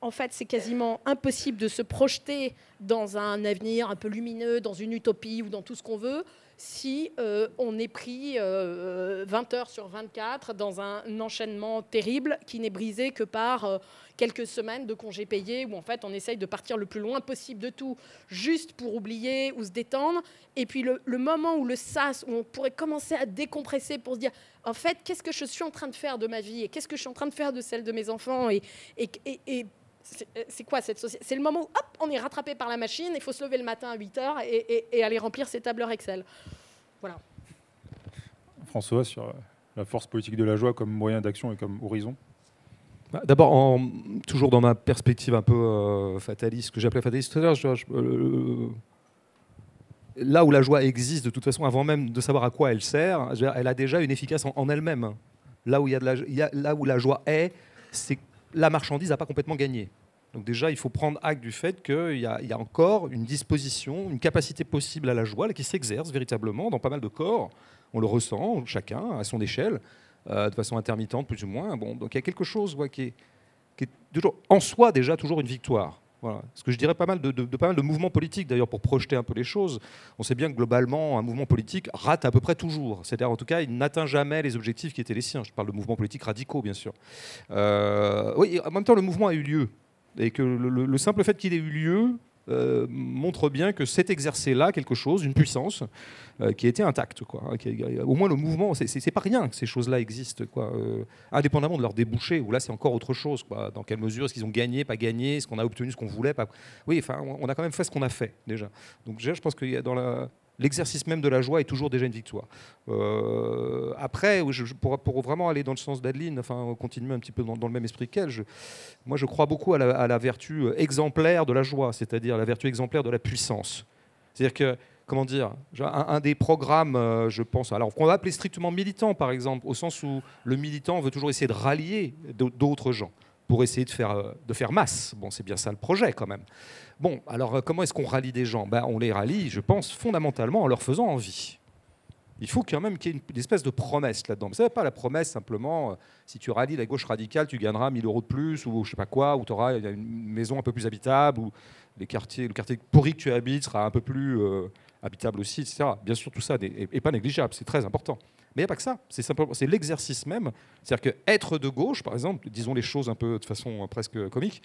en fait, c'est quasiment impossible de se projeter dans un avenir un peu lumineux, dans une utopie ou dans tout ce qu'on veut, si euh, on est pris 20 euh, heures sur 24 dans un enchaînement terrible qui n'est brisé que par euh, quelques semaines de congés payés où en fait on essaye de partir le plus loin possible de tout juste pour oublier ou se détendre. Et puis le, moment où le sas où on pourrait commencer à décompresser pour se dire en fait qu'est-ce que je suis en train de faire de ma vie et qu'est-ce que je suis en train de faire de celle de mes enfants? Et, et, et c'est quoi cette société C'est le moment où hop, on est rattrapé par la machine, il faut se lever le matin à 8 heures et, aller remplir ses tableurs Excel. Voilà. François, sur la force politique de la joie comme moyen d'action et comme horizon? Bah, D'abord, toujours dans ma perspective un peu euh, fataliste, que j'appelais fataliste tout à l'heure, euh, là où la joie existe de toute façon, avant même de savoir à quoi elle sert, elle a déjà une efficace en, elle-même. Là où, il y a de la, là où la joie est, c'est la marchandise n'a pas complètement gagné. Donc déjà, il faut prendre acte du fait qu'il y, a encore une disposition, une capacité possible à la joie qui s'exerce véritablement dans pas mal de corps. On le ressent, chacun, à son échelle, euh, de façon intermittente plus ou moins. Bon, donc il y a quelque chose qui, est, qui, est, en soi déjà toujours une victoire. Ce que je dirais pas mal de, pas mal de mouvements politiques, d'ailleurs, pour projeter un peu les choses. On sait bien que globalement, un mouvement politique rate à peu près toujours. C'est-à-dire, en tout cas, il n'atteint jamais les objectifs qui étaient les siens. Je parle de mouvements politiques radicaux, bien sûr. Euh, oui, en même temps, le mouvement a eu lieu. Et que le simple fait qu'il ait eu lieu euh, montre bien que c'est exercé-là quelque chose, une puissance euh, qui était intacte. Quoi, hein, au moins le mouvement, c'est pas rien que ces choses-là existent, quoi, euh, indépendamment de leur débouché, où là c'est encore autre chose. Quoi, dans quelle mesure est-ce qu'ils ont gagné, pas gagné, est-ce qu'on a obtenu ce qu'on voulait pas... Oui, enfin, on a quand même fait ce qu'on a fait déjà. Donc déjà, je pense qu'il y a dans la, l'exercice même de la joie est toujours déjà une victoire. Euh, après, pour, vraiment aller dans le sens d'Adeline, enfin continuer un petit peu dans, le même esprit qu'elle, moi je crois beaucoup à la, vertu exemplaire de la joie, c'est-à-dire la vertu exemplaire de la puissance. C'est-à-dire que, comment dire, un, des programmes, euh, je pense, alors qu'on va appeler strictement militant par exemple, au sens où le militant veut toujours essayer de rallier d'autres gens pour essayer de faire, euh, de faire masse. Bon, c'est bien ça le projet quand même. Bon, alors euh, comment est-ce qu'on rallie des gens? Ben, On les rallie, je pense, fondamentalement en leur faisant envie. Il faut quand même qu'il y ait une, espèce de promesse là-dedans. Ce n'est pas la promesse simplement, euh, si tu rallies la gauche radicale, tu gagneras 1000 euros de plus, ou je sais pas quoi, ou tu auras une maison un peu plus habitable, ou les quartiers, le quartier pourri que tu habites sera un peu plus habitable aussi, etc. Bien sûr, tout ça n'est pas négligeable, c'est très important. Mais il n'y a pas que ça, c'est simplement c'est l'exercice même. C'est-à-dire que être de gauche, par exemple, disons les choses un peu de façon presque comique,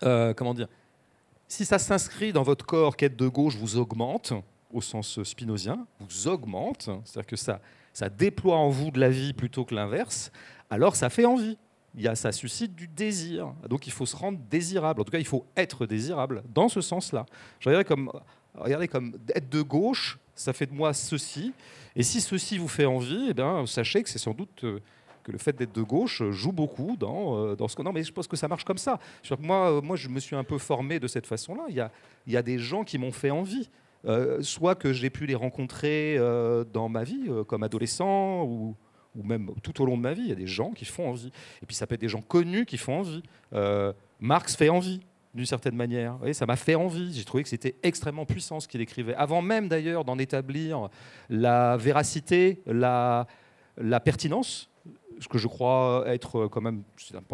comment dire si ça s'inscrit dans votre corps qu'être de gauche vous augmente, au sens spinozien, vous augmente, c'est-à-dire que ça, ça déploie en vous de la vie plutôt que l'inverse, alors ça fait envie. Il y a, ça suscite du désir. Donc il faut se rendre désirable. En tout cas, il faut être désirable dans ce sens-là. Je regarde comme, regardez comme être de gauche, ça fait de moi ceci. Et si ceci vous fait envie, eh bien, sachez que c'est sans doute euh, que le fait d'être de gauche joue beaucoup dans, euh, dans ce que... Non, mais je pense que ça marche comme ça. Moi, euh, moi, je me suis un peu formé de cette façon-là. Il y a, il y a des gens qui m'ont fait envie. Soit que j'ai pu les rencontrer dans ma vie, comme adolescent, ou, ou, même tout au long de ma vie. Il y a des gens qui font envie. Et puis ça peut être des gens connus qui font envie. Marx fait envie d'une certaine manière. Ça m'a fait envie. J'ai trouvé que c'était extrêmement puissant ce qu'il écrivait. Avant même d'ailleurs d'en établir la véracité, la, pertinence, ce que je crois être quand même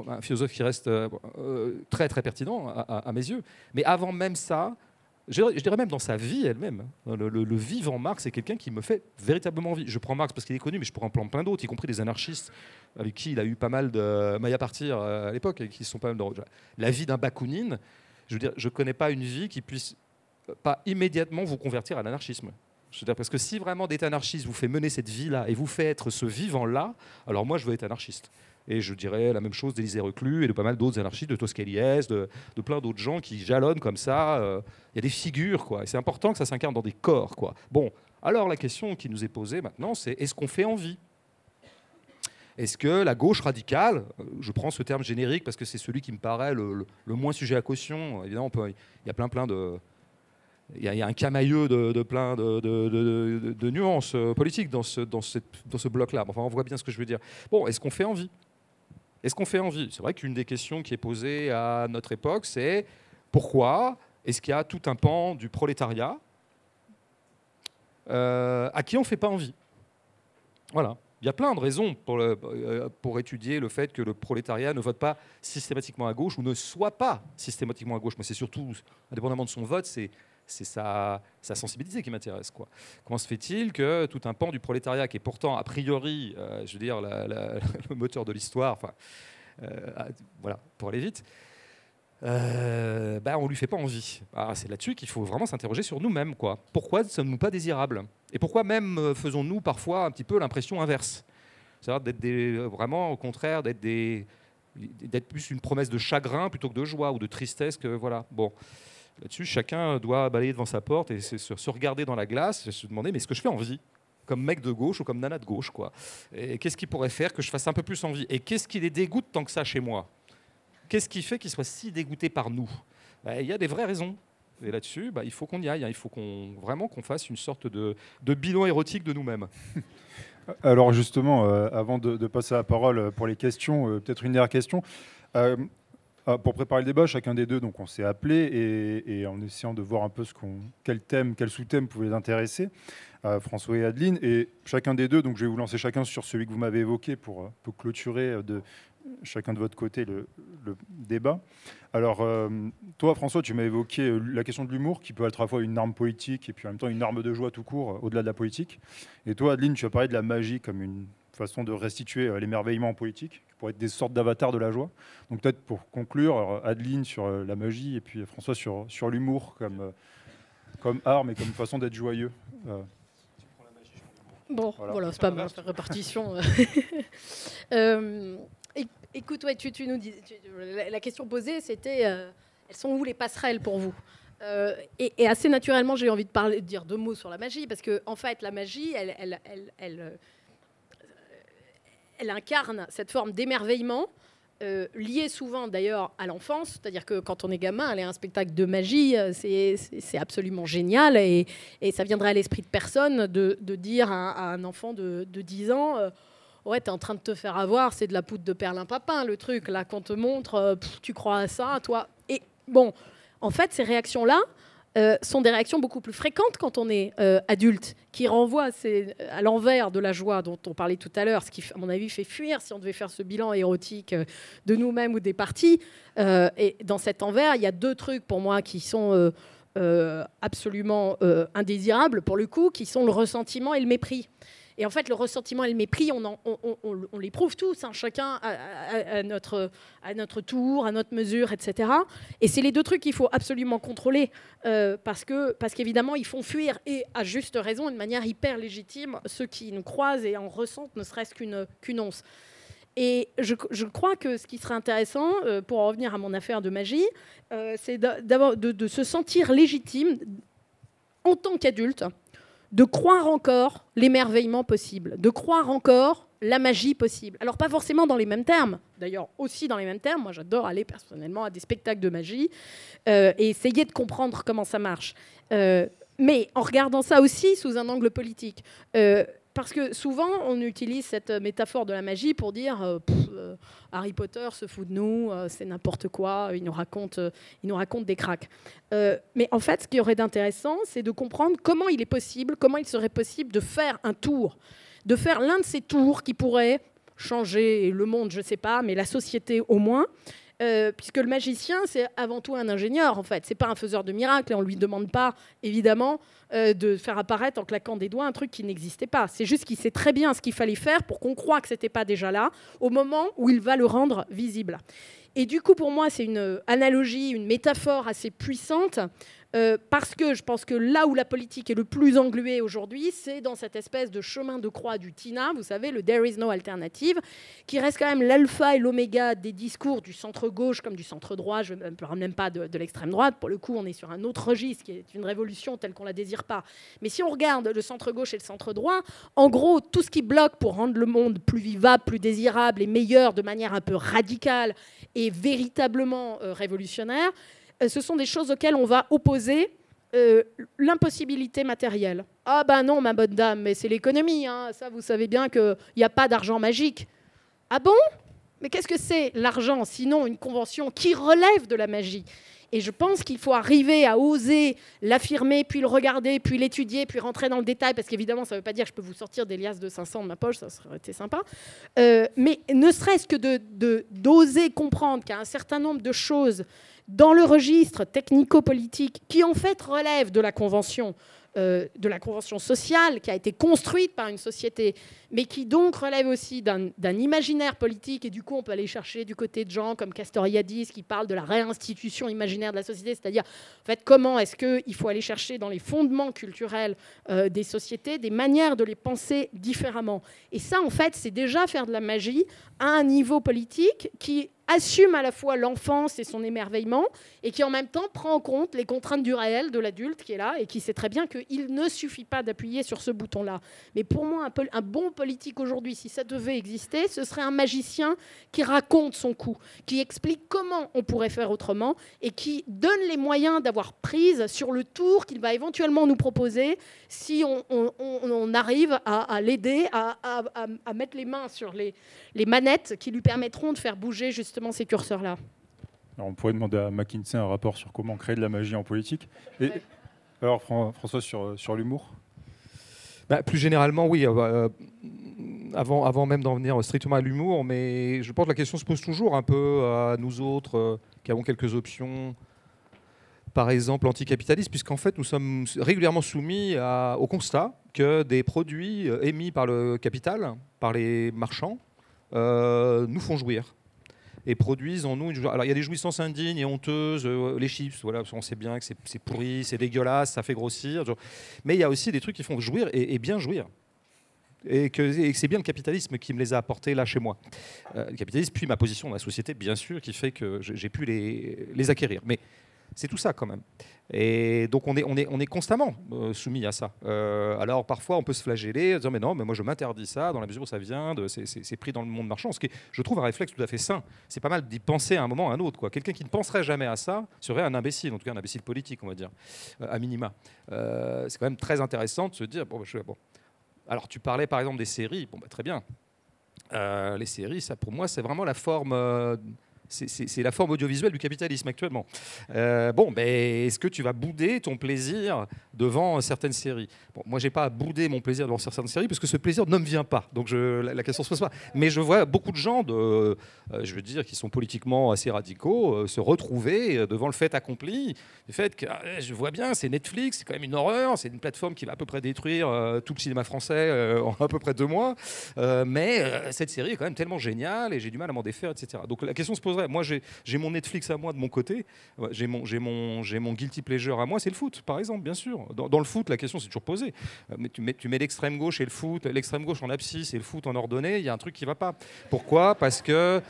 un, philosophe qui reste euh, très très pertinent à, mes yeux. Mais avant même ça, je, dirais même dans sa vie elle-même, hein, le, vivant Marx est quelqu'un qui me fait véritablement envie. Je prends Marx parce qu'il est connu, mais je pourrais en plein d'autres, y compris des anarchistes avec qui il a eu pas mal de mailles à partir euh, à l'époque, et qui sont pas même dans la vie d'un Bakounine. Je veux dire, je connais pas une vie qui puisse pas immédiatement vous convertir à l'anarchisme. Parce que si vraiment d'être anarchiste vous fait mener cette vie-là et vous fait être ce vivant-là, alors moi je veux être anarchiste. Et je dirais la même chose d'Élisée Reclus et de pas mal d'autres anarchistes, de Toscaliès, de, plein d'autres gens qui jalonnent comme ça. euh, Il y a des figures, quoi. Et c'est important que ça s'incarne dans des corps, quoi. Bon, alors la question qui nous est posée maintenant, c'est est-ce qu'on fait envie? Est-ce que la gauche radicale, euh, je prends ce terme générique parce que c'est celui qui me paraît le, moins sujet à caution, évidemment, il y a plein plein de... Il y, a, un camailleux de, plein de, nuances politiques dans ce bloc-là. Enfin, on voit bien ce que je veux dire. Bon, est-ce qu'on fait envie? Est-ce qu'on fait envie C'est vrai qu'une des questions qui est posée à notre époque, c'est pourquoi est-ce qu'il y a tout un pan du prolétariat euh, à qui on ne fait pas envie? Voilà. Il y a plein de raisons pour, euh, pour étudier le fait que le prolétariat ne vote pas systématiquement à gauche ou ne soit pas systématiquement à gauche. Mais c'est surtout, indépendamment de son vote, c'est c'est sa, sa sensibilité qui m'intéresse. quoi. Comment se fait-il que tout un pan du prolétariat, qui est pourtant a priori, euh, je veux dire, [LAUGHS] le moteur de l'histoire, enfin, euh, voilà, pour aller vite, euh, bah, on lui fait pas envie. Ah, c'est là-dessus qu'il faut vraiment s'interroger sur nous-mêmes. quoi. Pourquoi ne sommes-nous pas désirables? Et pourquoi même euh, faisons-nous parfois un petit peu l'impression inverse? C'est-à-dire d'être vraiment, au contraire, d'être d'être plus une promesse de chagrin plutôt que de joie ou de tristesse que voilà. Bon, là-dessus, chacun doit balayer devant sa porte et se, regarder dans la glace et se demander mais est-ce que je fais envie comme mec de gauche ou comme nana de gauche quoi? Et qu'est-ce qui pourrait faire que je fasse un peu plus envie? Et qu'est-ce qui les dégoûte tant que ça chez moi? Qu'est-ce qui fait qu'ils soient si dégoûtés par nous? Ben, Il y a des vraies raisons. Et là-dessus, bah, il faut qu'on y aille. hein. Il faut qu'on vraiment qu'on fasse une sorte de, bilan érotique de nous-mêmes. [LAUGHS] Alors justement, euh, avant de, de passer la parole pour les questions, euh, peut-être une dernière question. Euh, ah, pour préparer le débat, chacun des deux, donc on s'est appelé et, en essayant de voir un peu ce quel thème, quel sous-thème pouvait les intéresser, euh, François et Adeline. Et chacun des deux, donc je vais vous lancer chacun sur celui que vous m'avez évoqué pour, euh, clôturer euh, de chacun de votre côté le, débat. Alors, toi, François, tu m'as évoqué la question de l'humour, qui peut être à la fois une arme politique et puis en même temps une arme de joie tout court, au-delà de la politique. Et toi, Adeline, tu as parlé de la magie comme une façon de restituer l'émerveillement en politique, être des sortes d'avatars de la joie. Donc peut-être pour conclure, Adeline sur euh, la magie et puis François sur, sur l'humour comme, euh, comme arme et comme façon d'être joyeux. Euh, Bon, Voilà. voilà, c'est pas mal, répartition. [LAUGHS] Euh, éc- écoute, ouais, tu, tu nous dis, tu- la, la question posée, c'était euh, elles sont où les passerelles pour vous? Euh, et, et assez naturellement, j'ai envie de parler, de dire deux mots sur la magie, parce que en fait, la magie, elle, elle, elle, elle, elle incarne cette forme d'émerveillement. euh, liée souvent d'ailleurs à l'enfance, c'est-à-dire que quand on est gamin, aller à un spectacle de magie, euh, c'est absolument génial et, ça viendrait à l'esprit de personne de, dire à, un enfant de, de 10 ans euh, Ouais, t'es en train de te faire avoir, c'est de la poudre de perlimpapin, le truc, là, qu'on te montre, euh, tu crois à ça, toi? Et bon, en fait, ces réactions-là euh, sont des réactions beaucoup plus fréquentes quand on est euh, adulte, qui renvoient c'est, à l'envers de la joie dont on parlait tout à l'heure, ce qui, à mon avis, fait fuir si on devait faire ce bilan érotique euh, de nous-mêmes ou des partis. Euh, et dans cet envers, il y a deux trucs pour moi qui sont euh, euh, absolument euh, indésirables, pour le coup, qui sont le ressentiment et le mépris. Et en fait, le ressentiment et le mépris, on, en- on, l'éprouve tous, hein, chacun à, notre, tour, à notre mesure, etc. Et c'est les deux trucs qu'il faut absolument contrôler, euh, parce qu'évidemment, ils font fuir, et à juste raison, de manière hyper légitime, ceux qui nous croisent et en ressentent ne serait-ce qu'une once. Et je, crois que ce qui serait intéressant, euh, pour en revenir à mon affaire de magie, euh, c'est d'a- d'avoir- de, de se sentir légitime en tant qu'adulte, de croire encore l'émerveillement possible, de croire encore la magie possible. Alors pas forcément dans les mêmes termes, d'ailleurs aussi dans les mêmes termes. Moi j'adore aller personnellement à des spectacles de magie euh, et essayer de comprendre comment ça marche. Euh, mais en regardant ça aussi sous un angle politique. Euh, parce que souvent, on utilise cette métaphore de la magie pour dire euh, euh, Harry Potter se fout de nous, euh, c'est n'importe quoi, il nous raconte, euh, il nous raconte des cracks. Euh, mais en fait, ce qui aurait d'intéressant, c'est de comprendre comment il est possible, comment il serait possible de faire un tour, de faire l'un de ces tours qui pourrait changer le monde, je ne sais pas, mais la société au moins. Euh, puisque le magicien, c'est avant tout un ingénieur, en fait. C'est pas un faiseur de miracles, et on lui demande pas, évidemment, euh, de faire apparaître en claquant des doigts un truc qui n'existait pas. C'est juste qu'il sait très bien ce qu'il fallait faire pour qu'on croie que c'était pas déjà là, au moment où il va le rendre visible. Et du coup, pour moi, c'est une analogie, une métaphore assez puissante euh, parce que je pense que là où la politique est le plus engluée aujourd'hui, c'est dans cette espèce de chemin de croix du TINA, vous savez, le There is no alternative, qui reste quand même l'alpha et l'oméga des discours du centre-gauche comme du centre-droit, je ne parle même pas de, l'extrême droite, pour le coup on est sur un autre registre qui est une révolution telle qu'on ne la désire pas. Mais si on regarde le centre-gauche et le centre-droit, en gros, tout ce qui bloque pour rendre le monde plus vivable, plus désirable et meilleur de manière un peu radicale et véritablement euh, révolutionnaire, ce sont des choses auxquelles on va opposer euh, l'impossibilité matérielle. Ah ben non, ma bonne dame, mais c'est l'économie. Hein. Ça, vous savez bien qu'il n'y a pas d'argent magique. Ah bon? Mais qu'est-ce que c'est l'argent Sinon une convention qui relève de la magie? Et je pense qu'il faut arriver à oser l'affirmer, puis le regarder, puis l'étudier, puis rentrer dans le détail, parce qu'évidemment, ça ne veut pas dire que je peux vous sortir des liasses de 500 de ma poche, ça serait été sympa. Euh, mais ne serait-ce que d'oser de, d'oser comprendre qu'il y a un certain nombre de choses dans le registre technico-politique qui en fait relève de la convention, euh, de la convention sociale qui a été construite par une société, mais qui donc relève aussi d'un imaginaire politique. Et du coup, on peut aller chercher du côté de gens comme Castoriadis qui parlent de la réinstitution imaginaire de la société, c'est-à-dire en fait comment est-ce qu'il faut aller chercher dans les fondements culturels euh, des sociétés des manières de les penser différemment. Et ça, en fait, c'est déjà faire de la magie à un niveau politique qui assume à la fois l'enfance et son émerveillement, et qui en même temps prend en compte les contraintes du réel de l'adulte qui est là, et qui sait très bien qu'il ne suffit pas d'appuyer sur ce bouton-là. Mais pour moi, un, un bon politique aujourd'hui, si ça devait exister, ce serait un magicien qui raconte son coup, qui explique comment on pourrait faire autrement, et qui donne les moyens d'avoir prise sur le tour qu'il va éventuellement nous proposer si on, arrive à, l'aider, à, mettre les mains sur les, les manettes qui lui permettront de faire bouger justement ces curseurs-là. on pourrait demander à McKinsey un rapport sur comment créer de la magie en politique. Et, alors François, sur, sur l'humour? Bah, Plus généralement, oui. Euh, euh, avant, avant même d'en venir strictement à l'humour, mais je pense que la question se pose toujours un peu à nous autres euh, qui avons quelques options par exemple anticapitalistes, puisqu'en fait nous sommes régulièrement soumis au constat que des produits émis par le capital, par les marchands, euh, nous font jouir et produisent en nous une Alors il y a des jouissances indignes et honteuses, euh, les chips, voilà, on sait bien que c'est pourri, c'est dégueulasse, ça fait grossir. Mais il y a aussi des trucs qui font jouir et, bien jouir. Et que, c'est bien le capitalisme qui me les a apportés là chez moi. Euh, le capitalisme, puis ma position dans la société, bien sûr, qui fait que j'ai pu les, les acquérir. Mais c'est tout ça quand même. Et donc on est, on est, on est constamment euh, soumis à ça. Euh, alors parfois on peut se flageller disant mais non, mais moi je m'interdis ça dans la mesure où ça vient, de, c'est, pris dans le monde marchand. Ce qui est, je trouve un réflexe tout à fait sain. C'est pas mal d'y penser à un moment à un autre. Quelqu'un qui ne penserait jamais à ça serait un imbécile, en tout cas un imbécile politique, on va dire, euh, à minima. c'est quand même très intéressant de se dire bon, je, bon. Alors tu parlais par exemple des séries, bon bah, très bien. les séries, ça pour moi c'est vraiment la forme c'est la forme audiovisuelle du capitalisme actuellement. Euh, bon, mais est-ce que tu vas bouder ton plaisir devant certaines séries? Bon, Moi, j'ai pas à bouder mon plaisir devant certaines séries parce que ce plaisir ne me vient pas. Donc je, la, question se pose pas. Mais je vois beaucoup de gens, euh, je veux dire, qui sont politiquement assez radicaux, euh, se retrouver devant le fait accompli. Le fait que ah, je vois bien, c'est Netflix, c'est quand même une horreur, c'est une plateforme qui va à peu près détruire tout le cinéma français [LAUGHS] en à peu près deux mois. mais cette série est quand même tellement géniale et j'ai du mal à m'en défaire, etc. Donc la question se poserait moi, j'ai mon Netflix à moi de mon côté. J'ai mon, guilty pleasure à moi, c'est le foot, par exemple, bien sûr. Dans, le foot, la question s'est toujours posée. Euh, mais tu mets, tu mets l'extrême gauche et le foot, l'extrême gauche en abscisse et le foot en ordonnée, il y a un truc qui va pas. Pourquoi? Parce que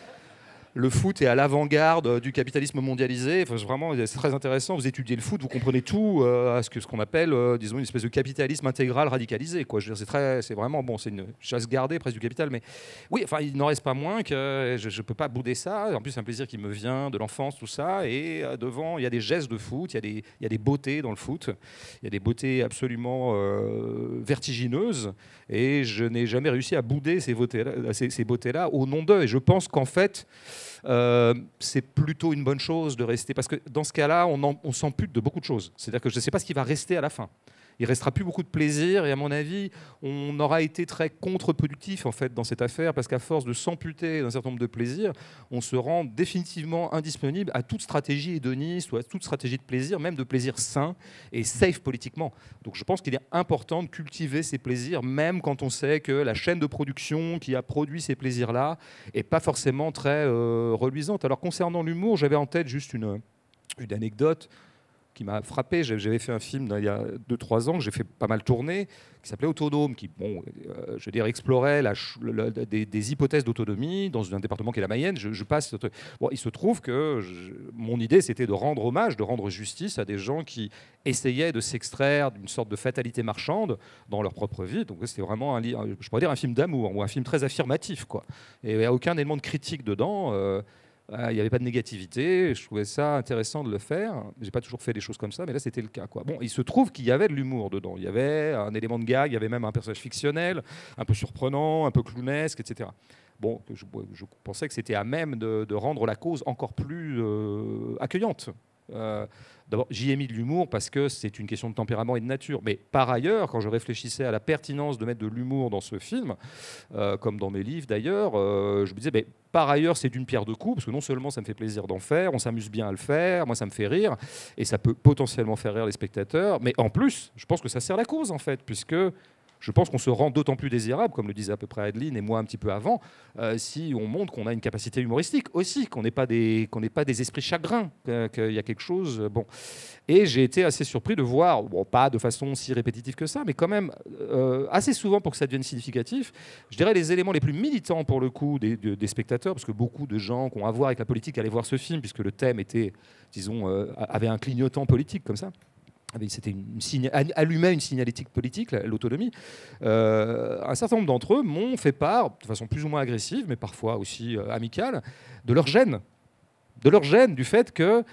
le foot est à l'avant-garde du capitalisme mondialisé. Enfin, vraiment, c'est très intéressant. Vous étudiez le foot, vous comprenez tout euh, à ce que ce qu'on appelle, euh, disons, une espèce de capitalisme intégral radicalisé. Quoi. C'est c'est vraiment bon, c'est une chasse gardée presque du capital. Mais oui, enfin, il n'en reste pas moins que je ne peux pas bouder ça. En plus, c'est un plaisir qui me vient de l'enfance, tout ça. Et euh, devant, il y a des gestes de foot, il y a des, il y a des beautés dans le foot, il y a des beautés absolument vertigineuses. Et je n'ai jamais réussi à bouder ces beautés-là, au nom d'eux. Et je pense qu'en fait euh, c'est plutôt une bonne chose de rester. Parce que dans ce cas-là, on, on s'ampute de beaucoup de choses. C'est-à-dire que je ne sais pas ce qui va rester à la fin. Il restera plus beaucoup de plaisir et à mon avis, on aura été très contre-productif en fait dans cette affaire parce qu'à force de s'amputer d'un certain nombre de plaisirs, on se rend définitivement indisponible à toute stratégie hédoniste ou à toute stratégie de plaisir, même de plaisir sain et safe politiquement. Donc je pense qu'il est important de cultiver ces plaisirs, même quand on sait que la chaîne de production qui a produit ces plaisirs-là est pas forcément très euh, reluisante. Alors concernant l'humour, j'avais en tête juste une, une anecdote qui m'a frappé. J'avais fait un film il y a 2-3 ans que j'ai fait pas mal tourner, qui s'appelait Autonome, qui, bon, euh, je veux explorait des, hypothèses d'autonomie dans un département qui est la Mayenne. Je, passe. Bon, il se trouve que mon idée, c'était de rendre hommage, de rendre justice à des gens qui essayaient de s'extraire d'une sorte de fatalité marchande dans leur propre vie. Donc c'était vraiment, un, je pourrais dire, un film d'amour ou un film très affirmatif, quoi. Et il n'y a aucun élément de critique dedans. Euh, ah, il n'y avait pas de négativité, je trouvais ça intéressant de le faire. J'ai pas toujours fait des choses comme ça, mais là c'était le cas. Quoi. Bon, il se trouve qu'il y avait de l'humour dedans. Il y avait un élément de gag, il y avait même un personnage fictionnel, un peu surprenant, un peu clownesque, etc. Bon, je, pensais que c'était à même de, rendre la cause encore plus euh, accueillante. Euh, D'abord, j'y ai mis de l'humour parce que c'est une question de tempérament et de nature. Mais par ailleurs, quand je réfléchissais à la pertinence de mettre de l'humour dans ce film, euh, comme dans mes livres d'ailleurs, euh, je me disais, mais par ailleurs, c'est d'une pierre deux coups, parce que non seulement ça me fait plaisir d'en faire, on s'amuse bien à le faire, moi ça me fait rire, et ça peut potentiellement faire rire les spectateurs, mais en plus, je pense que ça sert la cause en fait, puisque je pense qu'on se rend d'autant plus désirable, comme le disait à peu près Adeline et moi un petit peu avant, euh, si on montre qu'on a une capacité humoristique aussi, qu'on n'est pas des pas des esprits chagrins, qu'il y a quelque chose. Euh, bon, et j'ai été assez surpris de voir, bon, pas de façon si répétitive que ça, mais quand même euh, assez souvent pour que ça devienne significatif. Je dirais les éléments les plus militants pour le coup des, des, spectateurs, parce que beaucoup de gens qui ont à voir avec la politique allaient voir ce film, puisque le thème était, disons, avait un clignotant politique comme ça c'était une, allumait une signalétique politique, l'autonomie. Euh, un certain nombre d'entre eux m'ont fait part, de façon plus ou moins agressive, mais parfois aussi euh, amicale, de leur gêne, de leur gêne du fait que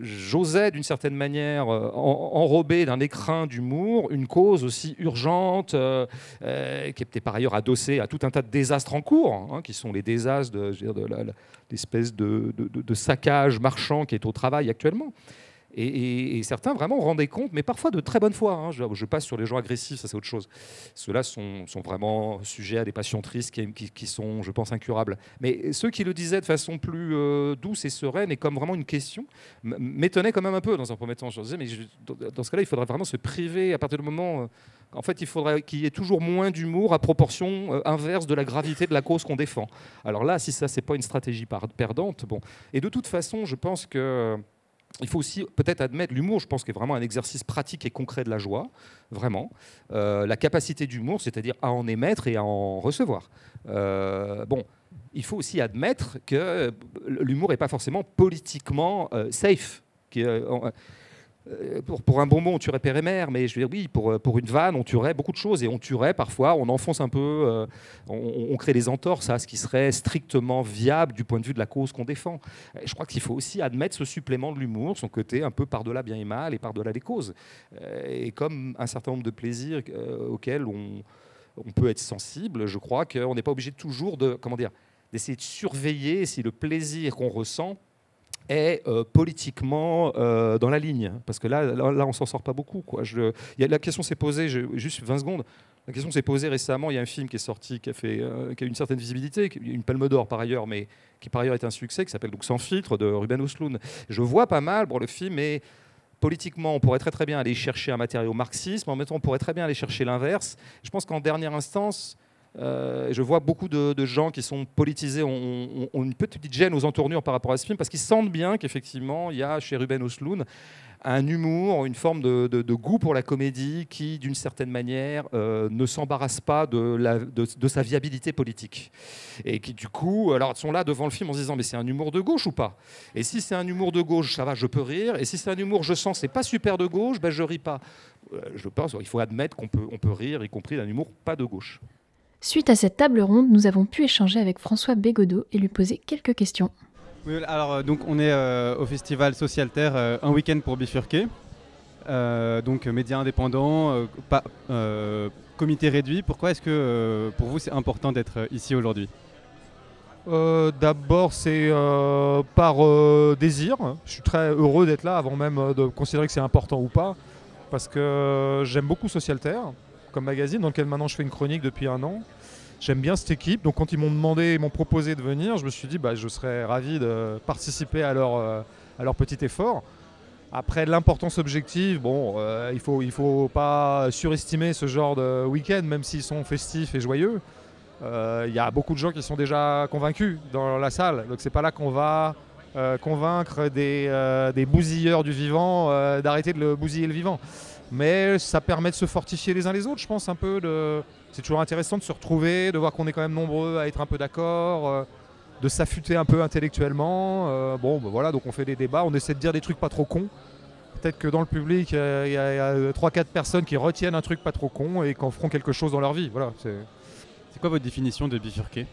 j'osais d'une certaine manière euh, enrober d'un écrin d'humour une cause aussi urgente, qui était par ailleurs adossée à tout un tas de désastres en cours, hein, qui sont les désastres de, de, l'espèce de, de, saccage marchand qui est au travail actuellement. Et, certains vraiment rendaient compte, mais parfois de très bonne foi. Hein. Je, passe sur les gens agressifs, ça c'est autre chose. Ceux-là sont, vraiment sujets à des passions tristes qui, sont, je pense, incurables. Mais ceux qui le disaient de façon plus euh, douce et sereine et comme vraiment une question, m'étonnaient quand même un peu dans un premier temps. Je disais, mais dans ce cas-là, il faudrait vraiment se priver à partir du moment... Euh, en fait, il faudrait qu'il y ait toujours moins d'humour à proportion euh, inverse de la gravité de la cause qu'on défend. Alors là, si ça, c'est pas une stratégie perdante, bon. Et de toute façon, je pense que il faut aussi peut-être admettre l'humour, je pense, qu'il est vraiment un exercice pratique et concret de la joie, vraiment. Euh, la capacité d'humour, c'est-à-dire à en émettre et à en recevoir. Euh, bon, il faut aussi admettre que l'humour n'est pas forcément politiquement euh, safe. Pour, un bonbon, on tuerait père et mère, mais je veux dire, oui, pour, euh, pour une vanne, on tuerait beaucoup de choses. Et on tuerait parfois, on enfonce un peu, euh, on, crée des entorses à ce qui serait strictement viable du point de vue de la cause qu'on défend. je crois qu'il faut aussi admettre ce supplément de l'humour, son côté un peu par-delà bien et mal et par-delà les causes. et comme un certain nombre de plaisirs auxquels on, on peut être sensible, je crois qu'on n'est pas obligé toujours de, comment dire, d'essayer de surveiller si le plaisir qu'on ressent est euh, politiquement euh, dans la ligne. Parce que là, là, on s'en sort pas beaucoup. Quoi. Je, y a, la question s'est posée, juste 20 secondes, la question s'est posée récemment, il y a un film qui est sorti, qui a, fait, euh, qui a une certaine visibilité, une palme d'or par ailleurs, mais qui par ailleurs est un succès, qui s'appelle donc Sans filtre de Ruben Osloon. Je vois pas mal, pour le film, mais politiquement, on pourrait très très bien aller chercher un matériau marxisme, en même temps, on pourrait très bien aller chercher l'inverse. Je pense qu'en dernière instance, euh, je vois beaucoup de, gens qui sont politisés, ont, une petite gêne aux entournures par rapport à ce film, parce qu'ils sentent bien qu'effectivement, il y a chez Ruben Osloon un humour, une forme de, goût pour la comédie qui, d'une certaine manière, euh, ne s'embarrasse pas de, sa viabilité politique. Et qui, du coup, alors, sont là devant le film en se disant, mais c'est un humour de gauche ou pas? Et si c'est un humour de gauche, ça va, je peux rire. Et si c'est un humour, je sens, c'est pas super de gauche, ben je ris pas. Euh, je pense, il faut admettre qu'on peut, rire, y compris d'un humour pas de gauche. Suite à cette table ronde, nous avons pu échanger avec François Bégodeau et lui poser quelques questions. Oui, alors euh, donc on est euh, au festival Social Terre, euh, un week-end pour bifurquer. donc médias indépendants, pas, comité réduit. Pourquoi est-ce que pour vous c'est important d'être ici aujourd'hui? D'abord, c'est par désir. Je suis très heureux d'être là avant même de considérer que c'est important ou pas. parce que j'aime beaucoup Socialterre comme magazine dans lequel maintenant je fais une chronique depuis un an. J'aime bien cette équipe, donc quand ils m'ont demandé, ils m'ont proposé de venir, je me suis dit bah, je serais ravi de participer à leur, euh, à leur petit effort. Après l'importance objective, bon, euh, il ne faut, il faut pas surestimer ce genre de week-end, même s'ils sont festifs et joyeux. Euh, Il y a beaucoup de gens qui sont déjà convaincus dans la salle, donc c'est pas là qu'on va convaincre des, des, bousilleurs du vivant d'arrêter de le bousiller le vivant. Mais ça permet de se fortifier les uns les autres, je pense un peu. De... C'est toujours intéressant de se retrouver, de voir qu'on est quand même nombreux à être un peu d'accord, de s'affûter un peu intellectuellement. bon, ben voilà, donc on fait des débats, on essaie de dire des trucs pas trop cons. Peut-être que dans le public, il y a, a 3-4 personnes qui retiennent un truc pas trop con et qui en feront quelque chose dans leur vie. Voilà, c'est... quoi votre définition de bifurqué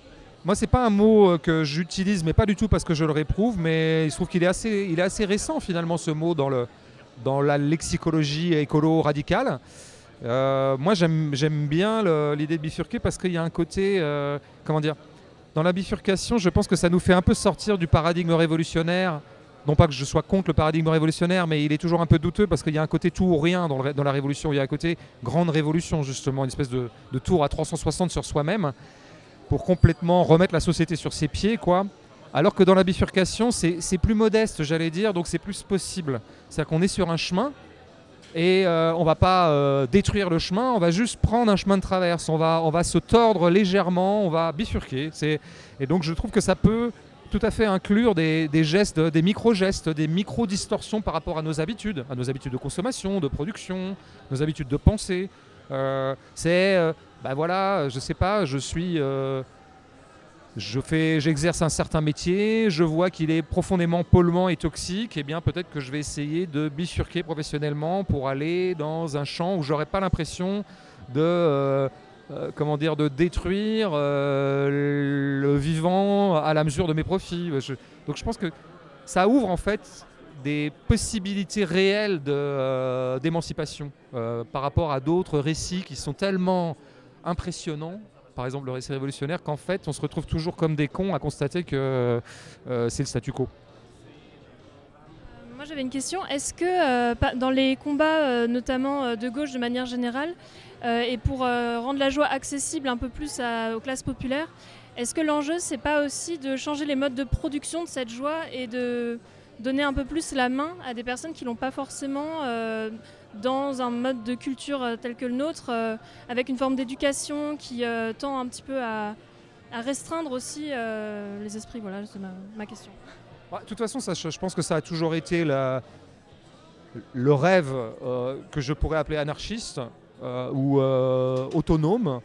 moi, c'est pas un mot que j'utilise, mais pas du tout parce que je le réprouve, mais il se trouve qu'il est assez, il est assez récent finalement ce mot dans, le, dans la lexicologie écolo-radicale. Euh, moi, j'aime bien l'idée de bifurquer parce qu'il y a un côté, euh, comment dire, dans la bifurcation, je pense que ça nous fait un peu sortir du paradigme révolutionnaire. Non pas que je sois contre le paradigme révolutionnaire, mais il est toujours un peu douteux parce qu'il y a un côté tout ou rien dans, la révolution. Il y a un côté grande révolution, justement, une espèce de tour à 360 sur soi-même pour complètement remettre la société sur ses pieds, quoi. Alors que dans la bifurcation, c'est plus modeste, j'allais dire, donc c'est plus possible. C'est-à-dire qu'on est sur un chemin et euh, on va pas euh, détruire le chemin, on va juste prendre un chemin de traverse, on va, on va se tordre légèrement, on va bifurquer. Et donc je trouve que ça peut tout à fait inclure des, gestes, des micro-gestes, des micro-distorsions par rapport à nos habitudes, à nos habitudes de consommation, de production, nos habitudes de pensée. Euh, c'est ben voilà, je sais pas, je suis. Je fais, j'exerce un certain métier, je vois qu'il est profondément polluant et toxique, et eh bien peut-être que je vais essayer de bifurquer professionnellement pour aller dans un champ où j'aurais pas l'impression de, euh, euh, comment dire, de détruire euh, le vivant à la mesure de mes profits. Donc je pense que ça ouvre en fait des possibilités réelles d'émancipation par rapport à d'autres récits qui sont tellement impressionnant, par exemple le récit révolutionnaire, qu'en fait on se retrouve toujours comme des cons à constater que euh, c'est le statu quo. Euh, moi j'avais une question. Est-ce que euh, dans les combats, euh, notamment euh, de gauche de manière générale, euh, et pour rendre la joie accessible un peu plus aux classes populaires, est-ce que l'enjeu c'est pas aussi de changer les modes de production de cette joie et de donner un peu plus la main à des personnes qui l'ont pas forcément dans un mode de culture euh, tel que le nôtre, euh, avec une forme d'éducation qui euh, tend un petit peu à, restreindre aussi les esprits. Voilà, c'est ma, question. De toute façon, je pense que ça a toujours été le rêve que je pourrais appeler anarchiste ou autonome,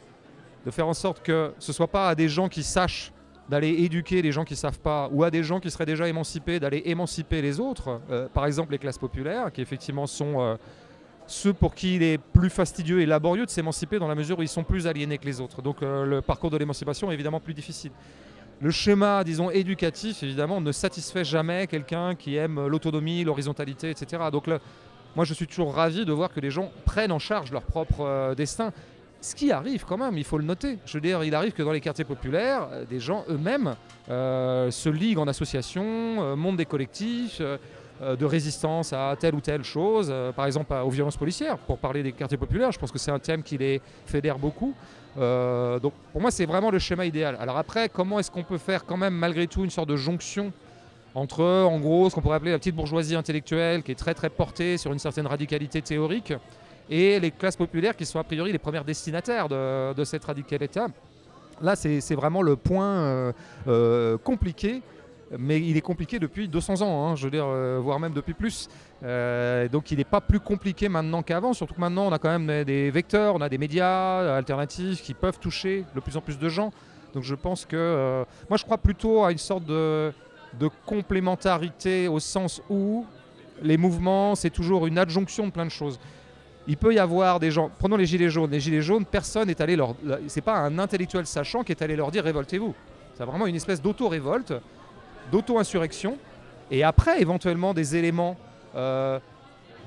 de faire en sorte que ce ne soit pas à des gens qui sachent d'aller éduquer les gens qui ne savent pas, ou à des gens qui seraient déjà émancipés, d'aller émanciper les autres, par exemple les classes populaires, qui effectivement sont ceux pour qui il est plus fastidieux et laborieux de s'émanciper dans la mesure où ils sont plus aliénés que les autres. Donc euh, le parcours de l'émancipation est évidemment plus difficile. Le schéma, disons, éducatif, évidemment, ne satisfait jamais quelqu'un qui aime l'autonomie, l'horizontalité, etc. Donc là, moi, je suis toujours ravi de voir que les gens prennent en charge leur propre euh, destin. Ce qui arrive quand même, il faut le noter. Je veux dire, il arrive que dans les quartiers populaires, euh, des gens eux-mêmes se liguent en association, montent des collectifs, de résistance à telle ou telle chose, euh, par exemple aux violences policières, pour parler des quartiers populaires. Je pense que c'est un thème qui les fédère beaucoup. Euh, donc pour moi, c'est vraiment le schéma idéal. Alors après, comment est-ce qu'on peut faire quand même malgré tout une sorte de jonction entre, en gros, ce qu'on pourrait appeler la petite bourgeoisie intellectuelle, qui est très très portée sur une certaine radicalité théorique, et les classes populaires qui sont a priori les premières destinataires de, cette radicalité. Là, c'est vraiment le point euh, euh, compliqué mais il est compliqué depuis 200 ans, hein, je veux dire, euh, voire même depuis plus. Euh, donc il n'est pas plus compliqué maintenant qu'avant, surtout que maintenant on a quand même des vecteurs, on a des médias alternatifs qui peuvent toucher de plus en plus de gens. Donc je pense que, euh, moi je crois plutôt à une sorte de, de complémentarité au sens où les mouvements, c'est toujours une adjonction de plein de choses. Il peut y avoir des gens, prenons les gilets jaunes, les gilets jaunes, personne n'est allé leur, c'est pas un intellectuel sachant qui est allé leur dire révoltez-vous. C'est vraiment une espèce d'auto-révolte d'auto-insurrection, et après éventuellement des éléments euh,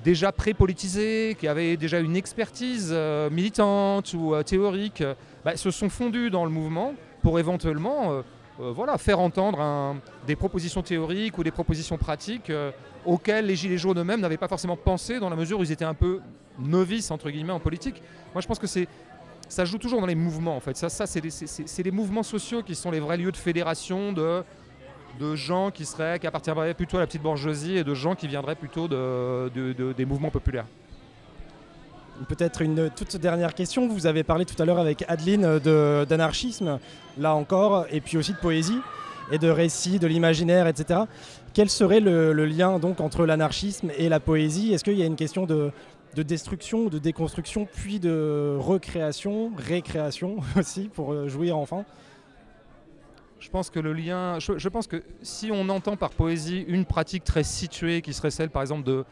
déjà pré-politisés, qui avaient déjà une expertise euh, militante ou euh, théorique, bah, se sont fondus dans le mouvement pour éventuellement voilà, faire entendre des propositions théoriques ou des propositions pratiques auxquelles les Gilets jaunes eux-mêmes n'avaient pas forcément pensé dans la mesure où ils étaient un peu novice entre guillemets en politique. Moi, je pense que c'est ça joue toujours dans les mouvements en fait. Ça, ça c'est les mouvements sociaux qui sont les vrais lieux de fédération de, de gens qui seraient qui appartiendraient plutôt à la petite bourgeoisie et de gens qui viendraient plutôt de, des mouvements populaires. Peut-être une toute dernière question. Vous avez parlé tout à l'heure avec Adeline d'anarchisme, là encore, et puis aussi de poésie et de récits, de l'imaginaire, etc. Quel serait le, le, lien donc entre l'anarchisme et la poésie? Est-ce qu'il y a une question de, de destruction, de déconstruction, puis de recréation, récréation [LAUGHS] aussi, pour euh, jouir enfin? Je pense que le lien. Je, pense que si on entend par poésie une pratique très située, qui serait celle par exemple de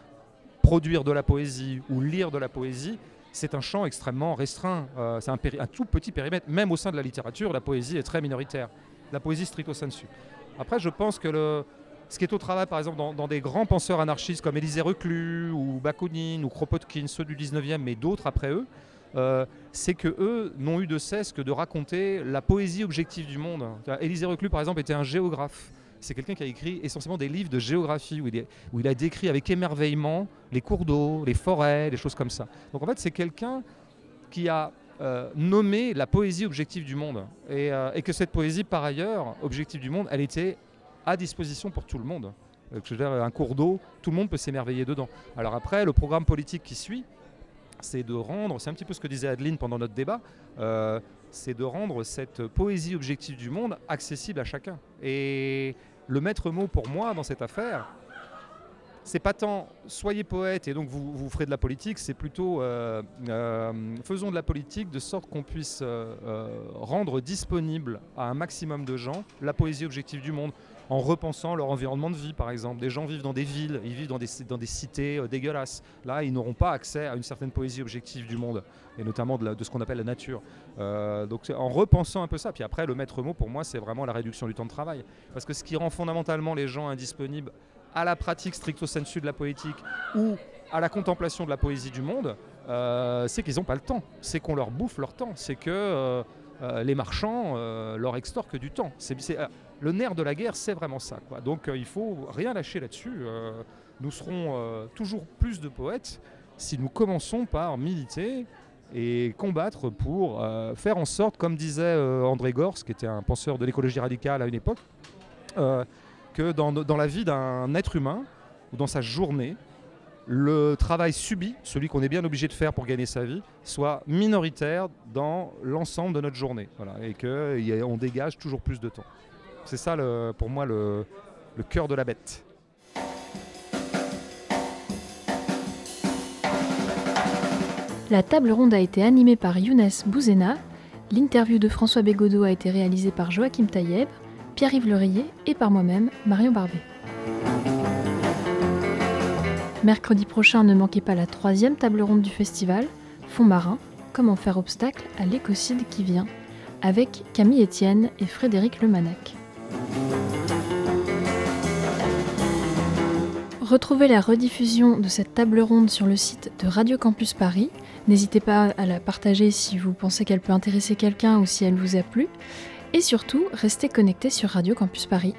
produire de la poésie ou lire de la poésie, c'est un champ extrêmement restreint. Euh, c'est un, tout petit périmètre. Même au sein de la littérature, la poésie est très minoritaire. La poésie stricto sensu. Après, je pense que le, ce qui est au travail, par exemple, dans, des grands penseurs anarchistes comme Élisée Reclus ou Bakounine ou Kropotkin, ceux du 19e, mais d'autres après eux, euh, c'est que eux n'ont eu de cesse que de raconter la poésie objective du monde. Élisée Reclus, par exemple, était un géographe. C'est quelqu'un qui a écrit essentiellement des livres de géographie où il, a décrit avec émerveillement les cours d'eau, les forêts, les choses comme ça. Donc en fait, c'est quelqu'un qui a euh, nommé la poésie objective du monde. Et, euh, et, que cette poésie, par ailleurs, objective du monde, elle était à disposition pour tout le monde. Euh, je veux dire, un cours d'eau, tout le monde peut s'émerveiller dedans. Alors après, le programme politique qui suit, c'est de rendre, c'est un petit peu ce que disait Adeline pendant notre débat, euh, c'est de rendre cette poésie objective du monde accessible à chacun. Et le maître mot pour moi dans cette affaire, c'est pas tant soyez poète et donc vous, vous ferez de la politique, c'est plutôt euh, faisons de la politique de sorte qu'on puisse rendre disponible à un maximum de gens la poésie objective du monde en repensant leur environnement de vie, par exemple. Des gens vivent dans des villes, ils vivent dans des, dans des cités euh, dégueulasses. Là, ils n'auront pas accès à une certaine poésie objective du monde, et notamment de, ce qu'on appelle la nature. Euh, donc, en repensant un peu ça, puis après, le maître mot, pour moi, c'est vraiment la réduction du temps de travail. Parce que ce qui rend fondamentalement les gens indisponibles à la pratique stricto sensu de la poétique ou à la contemplation de la poésie du monde, euh, c'est qu'ils n'ont pas le temps. C'est qu'on leur bouffe leur temps. C'est que les marchands leur extorquent du temps. C'est, le nerf de la guerre, c'est vraiment ça. Donc euh, il faut rien lâcher là-dessus. Euh, nous serons euh, toujours plus de poètes si nous commençons par militer et combattre pour faire en sorte, comme disait André Gors, qui était un penseur de l'écologie radicale à une époque, que dans, la vie d'un être humain ou dans sa journée, le travail subi, celui qu'on est bien obligé de faire pour gagner sa vie, soit minoritaire dans l'ensemble de notre journée. Et qu'on dégage toujours plus de temps. C'est ça, pour moi, le, cœur de la bête. La table ronde a été animée par Younes Bouzena. L'interview de François Bégodeau a été réalisée par Joachim Taïeb, Pierre-Yves Lerillet et par moi-même, Marion Barbet. Mercredi prochain, ne manquez pas la troisième table ronde du festival, Fond marin, comment faire obstacle à l'écocide qui vient, avec Camille Etienne et Frédéric Lemanac. Retrouvez la rediffusion de cette table ronde sur le site de Radio Campus Paris. N'hésitez pas à la partager si vous pensez qu'elle peut intéresser quelqu'un ou si elle vous a plu. Et surtout, restez connectés sur Radio Campus Paris.